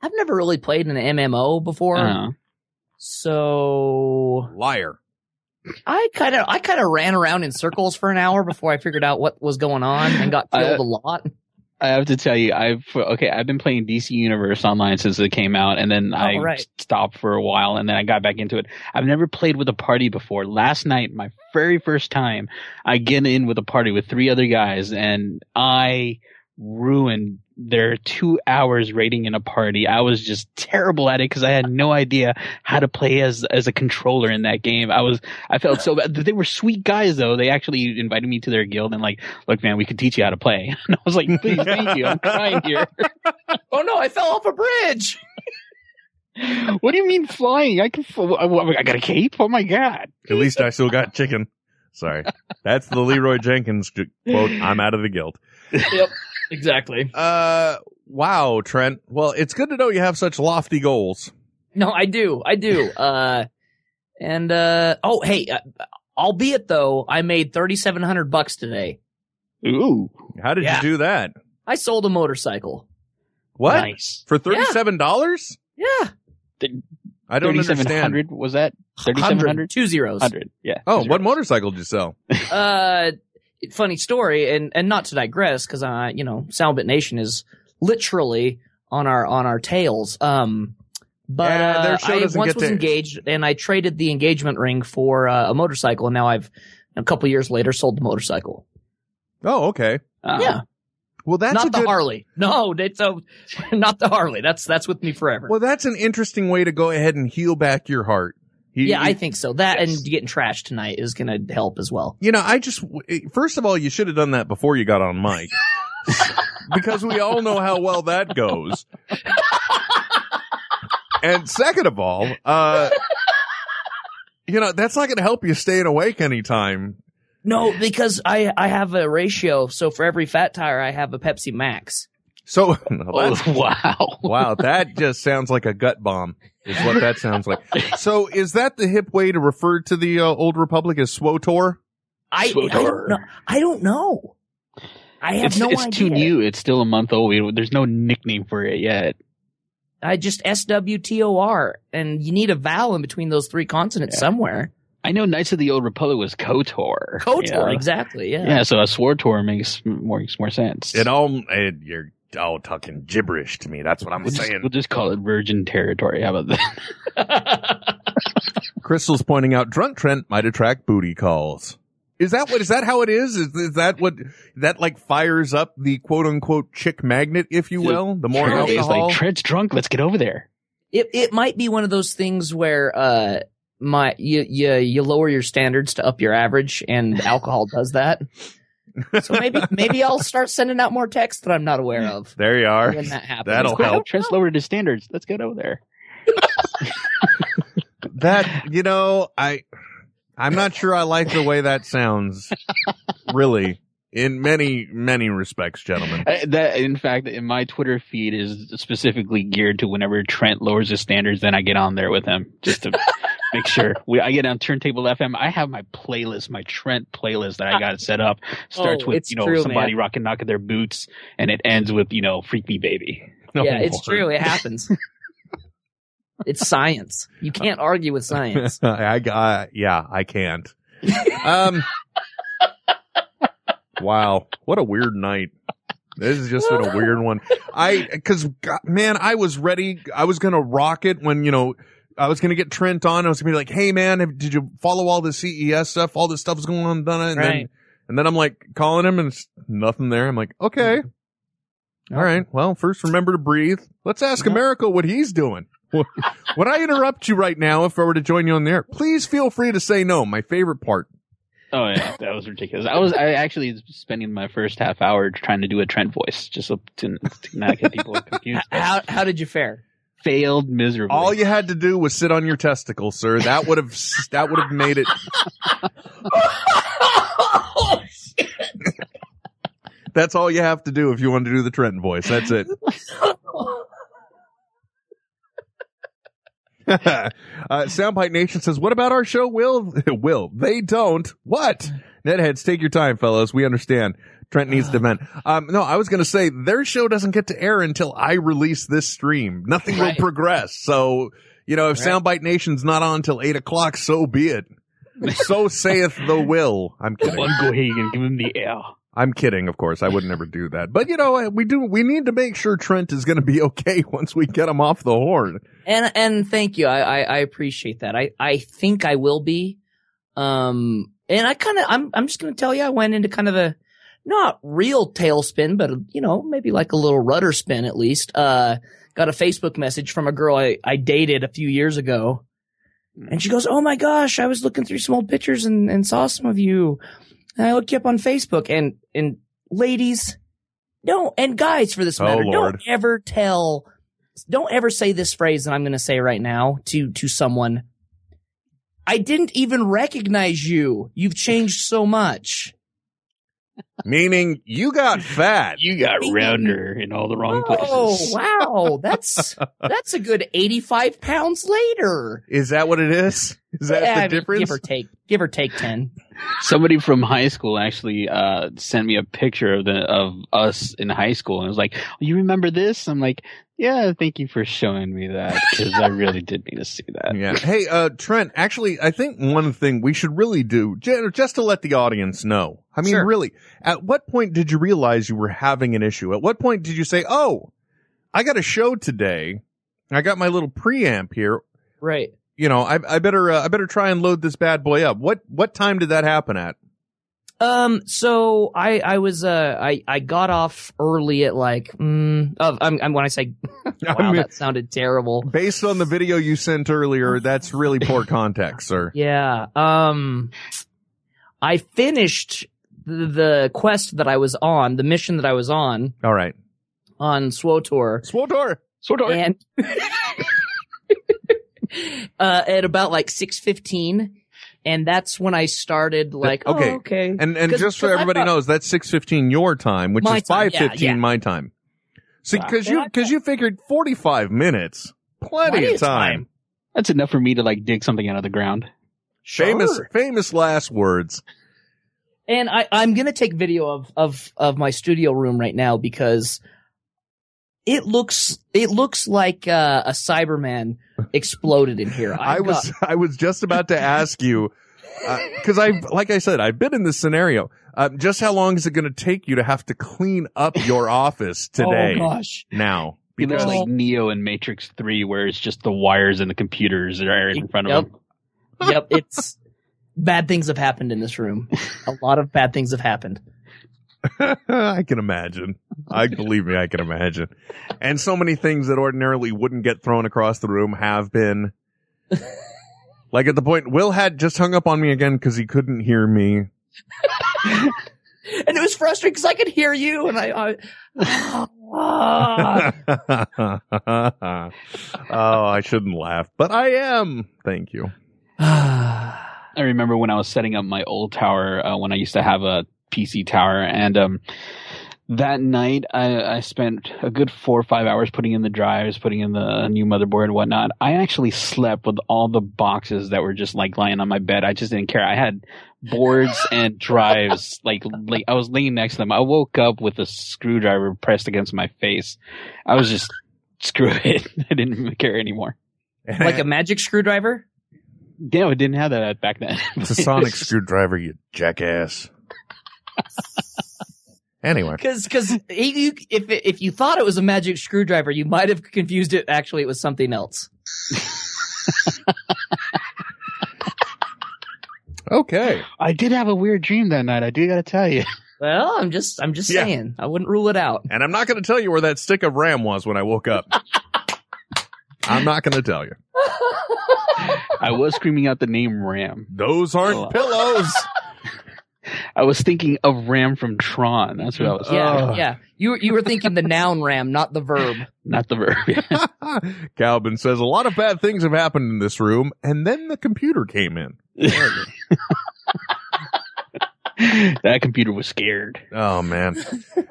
I've never really played an MMO before, Uh, so Liar. I kind of I kind of ran around in circles for an hour before I figured out what was going on and got Uh, killed a lot. I have to tell you, I've okay. I've been playing DC Universe online since it came out, and then I right. stopped for a while, and then I got back into it. I've never played with a party before. Last night, my very first time, I get in with a party with three other guys, and I ruined their two hours rating in a party. I was just terrible at it because I had no idea how to play as as a controller in that game. I was I felt so bad. They were sweet guys though. They actually invited me to their guild and like, look, man, we can teach you how to play. And I was like, please, thank you. I'm trying here. oh no, I fell off a bridge. what do you mean flying? I can. fl- I got a cape. Oh my god. At least I still got chicken. Sorry. That's the Leeroy Jenkins quote. I'm out of the guild. yep, exactly. Uh, wow, Trent. Well, it's good to know you have such lofty goals. No, I do. I do. Uh, and, uh, oh, hey, uh, albeit though, I made 3,700 bucks today. Ooh. How did Yeah. you do that? I sold a motorcycle. What? Nice. For $37? Yeah. I don't Thirty-seven understand. hundred was that? Thirty-seven hundred. Two zeros. Hundred. Yeah. Oh, what motorcycle did you sell? Uh, funny story, and, and not to digress, cause, uh, you know, Soundbit Nation is literally on our, on our tails. Um, but Yeah, their uh, I once was engaged and I traded the engagement ring for uh, a motorcycle and now I've, a couple years later, sold the motorcycle. Oh, okay. yeah. Well, that's not the good- Harley. No, it's a, not the Harley. That's that's with me forever. Well, that's an interesting way to go ahead and heal back your heart. He- yeah, I think so. That and getting trashed tonight is going to help as well. You know, I just first of all, you should have done that before you got on mic, because we all know how well that goes. and second of all, uh, you know, that's not going to help you staying awake anytime. No, because I I have a ratio. So for every fat tire, I have a Pepsi Max. So, Oh, wow. wow, that just sounds like a gut bomb. Is what that sounds like. So, is that the hip way to refer to the uh, old republic as SWOTOR? I, I don't know. I don't know. I have It's, no it's idea. It's too new. It's still a month old. There's no nickname for it yet. I just S W T O R, and you need a vowel in between those three consonants somewhere. I know Knights of the Old Republic was KOTOR. KOTOR, Yeah. exactly. Yeah. Yeah, so a SWORTOR makes more makes more sense. It all, it, you're oh talking gibberish to me. That's what I'm We'll just, saying. we'll just call it virgin territory. How about that? Crystal's pointing out drunk Trent might attract booty calls. Is that what? Is that how it is? Is, is that what that like fires up the quote unquote chick magnet, if you will? The more Trent is alcohol. like Trent's drunk. Let's get over there. It it might be one of those things where uh my you you you lower your standards to up your average, and alcohol does that. So maybe maybe I'll start sending out more texts that I'm not aware of. there you are. When that happens. That'll Quick, help. Trent's lowered his standards. Let's get over there. That you know, I I'm not sure I like the way that sounds. Really, in many many respects, gentlemen. Uh, that, in fact, in my Twitter feed is specifically geared to whenever Trent lowers his standards, then I get on there with him just to make sure. We, I get on Turntable FM. I have my playlist, my Trent playlist that I got set up. Starts Oh, with you know true, somebody man. rocking knocking their boots, and it ends with you know Freak Me Baby. yeah, it's true. It happens. it's science. You can't argue with science. I, I yeah, I can't. Um. wow, what a weird night. This has just been a weird one. I because man, I was ready. I was gonna rock it when you know. I was gonna get Trent on. I was gonna be like, "Hey man, have- did you follow all the CES stuff? All this stuff's going on, done it." And then, and then I'm like calling him, and it's nothing there. I'm like, okay, mm-hmm. all right. Well, first remember to breathe. Let's ask Americo what he's doing. Would I interrupt you right now, if I were to join you on there, please feel free to say no. My favorite part. Oh yeah, that was ridiculous. I was I actually spending my first half hour trying to do a Trent voice just to, to not get people confused. How how did you fare? Failed miserably. All you had to do was sit on your testicles, sir. That would have that would have made it. That's all you have to do if you want to do the Trenton voice. That's it. uh, Soundbite Nation says, "What about our show? Will will they don't? What? Netheads, take your time, fellows. We understand. Trent needs to vent. Um, no, I was going to say their show doesn't get to air until I release this stream. Nothing Right. will progress. So you know, if Right. Soundbite Nation's not on till eight o'clock, so be it. So saith the will. I'm kidding. One go ahead give him the air. I'm kidding, of course. I would never do that. But you know, we do. We need to make sure Trent is going to be okay once we get him off the horn. And and thank you. I I, I appreciate that. I I think I will be. Um, and I kind of I'm I'm just gonna tell you, I went into kind of a not real tailspin, but you know maybe like a little rudder spin at least. Uh, got a Facebook message from a girl I I dated a few years ago. And she goes, "Oh my gosh, I was looking through some old pictures and, and saw some of you. And I looked you up on Facebook. And and ladies, don't and guys for this Oh, matter, Lord. don't ever tell, don't ever say this phrase that I'm going to say right now to to someone. I didn't even recognize you. You've changed so much. Meaning, you got fat. You got rounder in all the wrong places. Oh wow, that's that's a good 85 pounds later. Is that what it is? Is that Yeah, the I mean, difference? Give or take, give or take 10. Somebody from high school actually uh, sent me a picture of the of us in high school, and it was like, oh, "You remember this?" I'm like, "Yeah, thank you for showing me that because I really did need to see that." Yeah. Hey, uh, Trent, actually, I think one thing we should really do, just to let the audience know. I mean, Sure. really, at what point did you realize you were having an issue? At what point did you say, oh, I got a show today. I got my little preamp here. Right. You know, I, I better, uh, I better try and load this bad boy up. What, what time did that happen at? Um, so I, I was, uh, I, I got off early at like, mm, oh, I'm, I'm, when I say, wow, I mean- that sounded terrible. Based on the video you sent earlier, that's really poor context, sir. Yeah. Um, I finished the, the quest that I was on, the mission that I was on, All right. on SWTOR. SWTOR. SWTOR. And, uh, at about like 6.15. And that's when I started like, okay. oh, okay. And, and 'Cause- just so 'cause I everybody thought- knows, that's 615 your time, which is time, yeah, 515 yeah. my time. See, Wow. cause you, cause you figured 45 minutes. Plenty, Plenty of of time. time. That's enough for me to like dig something out of the ground. Famous, famous last words. And I, I'm gonna take video of, of, of my studio room right now because it looks, it looks like, uh, a Cyberman exploded in here. I I've was, got- I was just about to ask you, Because I, like I said, I've been in this scenario. Uh, just how long is it going to take you to have to clean up your office today? Oh, gosh. Now, He looks because like Neo in Matrix Three, where it's just the wires and the computers that are in front of Yep. him. yep, it's bad things have happened in this room. A lot of bad things have happened. I can imagine. I believe me, I can imagine. And so many things that ordinarily wouldn't get thrown across the room have been. Like at the point, Will had just hung up on me again because he couldn't hear me. And it was frustrating because I could hear you, and I. I oh, I shouldn't laugh, but I am. Thank you. I remember when I was setting up my old tower uh, when I used to have a PC tower, and um, that night I, I spent a good four or five hours putting in the drives, putting in the new motherboard and whatnot. I actually slept with all the boxes that were just like lying on my bed. I just didn't care. I had boards and drives like like I was laying next to them. I woke up with a screwdriver pressed against my face. I was just screw it. I didn't even care anymore. like a magic screwdriver? Damn, it didn't have that back then. It's a sonic screwdriver, you jackass. Anyway, Because because if if you thought it was a magic screwdriver, you might have confused it. Actually, it was something else. Okay. I did have a weird dream that night. I do got to tell you. Well, I'm just I'm just Yeah. saying. I wouldn't rule it out. and I'm not going to tell you where that stick of RAM was when I woke up. I'm not going to tell you. I was screaming out the name Ram. Those aren't Oh. pillows. I was thinking of Ram from Tron. That's what I was. Yeah, Ugh. yeah. You you were thinking the noun ram, not the verb. Not the verb. Calvin says a lot of bad things have happened in this room, and then the computer came in. that computer was scared. Oh man.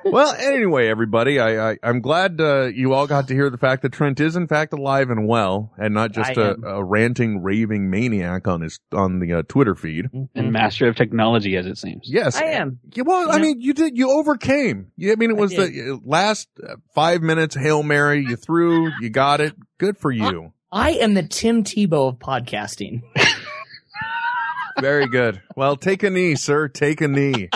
well, anyway, everybody, I, I I'm glad uh, you all got to hear the fact that Trent is in fact alive and well, and not just I a, am. a ranting, raving maniac on his on the uh, Twitter feed. And master of technology, as it seems. Yes, I am. Yeah, well, I know? mean, you did. You overcame. You, I mean, it was the uh, last uh, five minutes hail mary. You threw. You got it. Good for you. I am the Tim Tebow of podcasting. Very good. Well, take a knee, sir. Take a knee.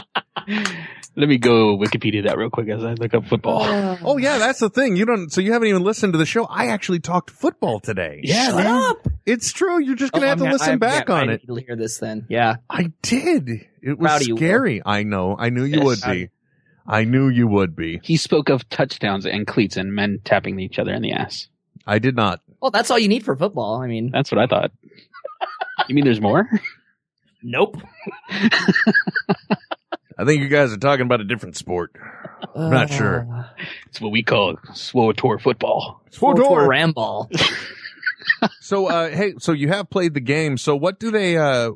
Let me go Wikipedia that real quick as I look up football. Oh. oh yeah, that's the thing. You don't. So you haven't even listened to the show. I actually talked football today. Yeah, Shut man. up. It's true. You're just oh, gonna Oh, have to I'm- listen I'm- back yeah, on I it. need to hear this then. Yeah. I did. It was Proud of you, Will. scary. I know. I knew you would be. I knew you would be. He spoke of touchdowns and cleats and men tapping each other in the ass. I did not. Well, that's all you need for football. I mean, That's what I thought. You mean there's more? nope. I think you guys are talking about a different sport. I'm not sure. Uh, It's what we call SWTOR football. Or SWTOR. Ramball. So, uh, hey, so you have played the game. So what do they, uh,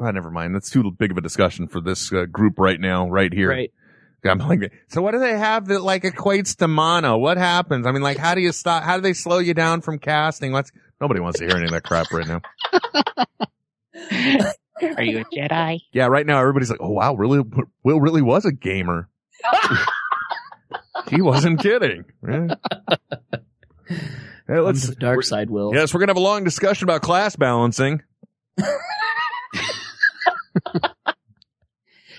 uh, never mind. That's too big of a discussion for this uh, group right now, right here. Right. I'm like, so what do they have that like equates to mono? What happens? I mean, like, how do you stop? How do they slow you down from casting? What's, nobody wants to hear any of that crap right now. Are you a Jedi? Yeah, right now everybody's like, oh wow, really, Will really was a gamer. he wasn't kidding. Yeah. Hey, Let's let's, the dark side, Will. yes, we're going to have a long discussion about class balancing.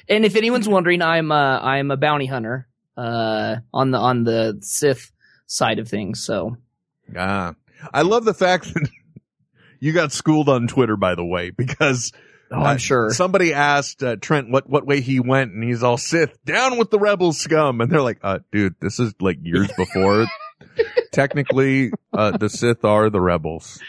And if anyone's wondering, I'm uh, I'm a bounty hunter uh, on the on the Sith side of things. So Ah, I love the fact that you got schooled on Twitter, by the way, because oh, I'm uh, sure. somebody asked uh, Trent what what way he went, and he's all Sith down with the rebel scum, and they're like, uh, dude, this is like years before. Technically, uh, the Sith are the rebels.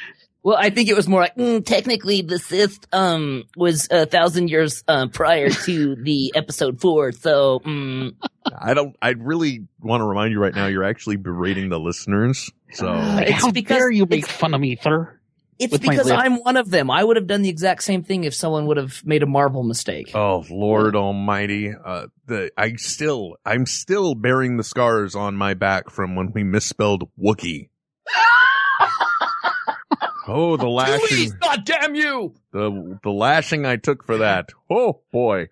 Well, I think it was more like mm, technically the Sith um was a thousand years uh, prior to the episode four. So mm, I don't. I really want to remind you right now. You're actually berating the listeners. So Like, It's how because dare you make fun of me, sir? It's With because. I'm one of them. I would have done the exact same thing if someone would have made a Marvel mistake. Oh Lord Almighty! Uh, the I still I'm still bearing the scars on my back from when we misspelled Wookie. oh, the lashing, God damn you! the the lashing I took for that. Oh boy.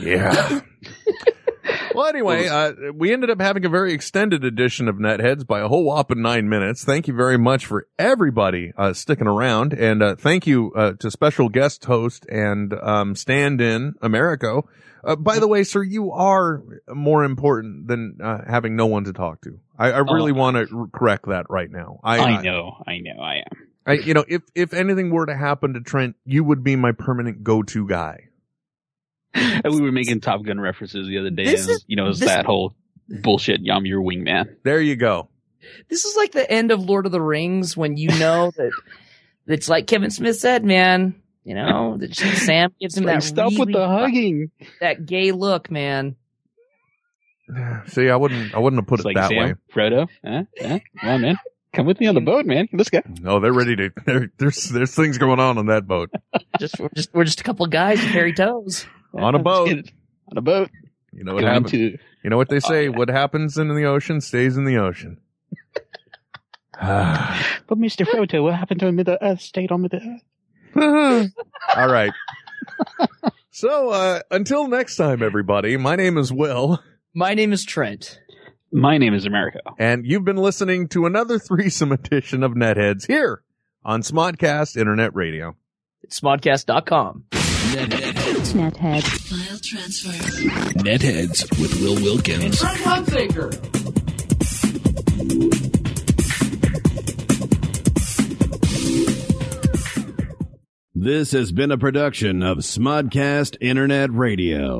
Yeah. Well, anyway, uh, we ended up having a very extended edition of Netheads by a whole whopping nine minutes. Thank you very much for everybody uh, sticking around, and uh, thank you uh, to special guest host and um, stand-in Americo. Uh, by the way, sir, you are more important than uh, having no one to talk to. I, I really want to correct that right now. I, I know, I know, I am. I, you know, if if anything were to happen to Trent, you would be my permanent go-to guy. And we were making Top Gun references the other day. This and, is- you know, it's this- that whole bullshit. I'm your wingman. There you go. This is like the end of Lord of the Rings when you know that it's like Kevin Smith said, man. You know that she- Sam gives him Like, that stop with the hugging. that gay look, man. See, I wouldn't, I wouldn't have put It's it like that Sam, way. Frodo. Huh? Huh? Come on, man. Come with me on the boat, man. Let's go. No, they're ready to. There, there's there's things going on on that boat. Just we're just we're just a couple of guys with hairy toes on a boat. On a boat. You know what Going happens. to- You know what they say. What happens in the ocean stays in the ocean. But Mr. Frodo, what happened to Middle Earth? Stayed on Middle Earth. All right. So uh, until next time, everybody. My name is Will. My name is Trent. My name is Americo. And you've been listening to another threesome edition of Netheads here on Smodcast Internet Radio. It's smodcast.com. Nethead. File transfer. Netheads with Will Wilkins. Trent Hunsaker. This has been a production of Smodcast Internet Radio.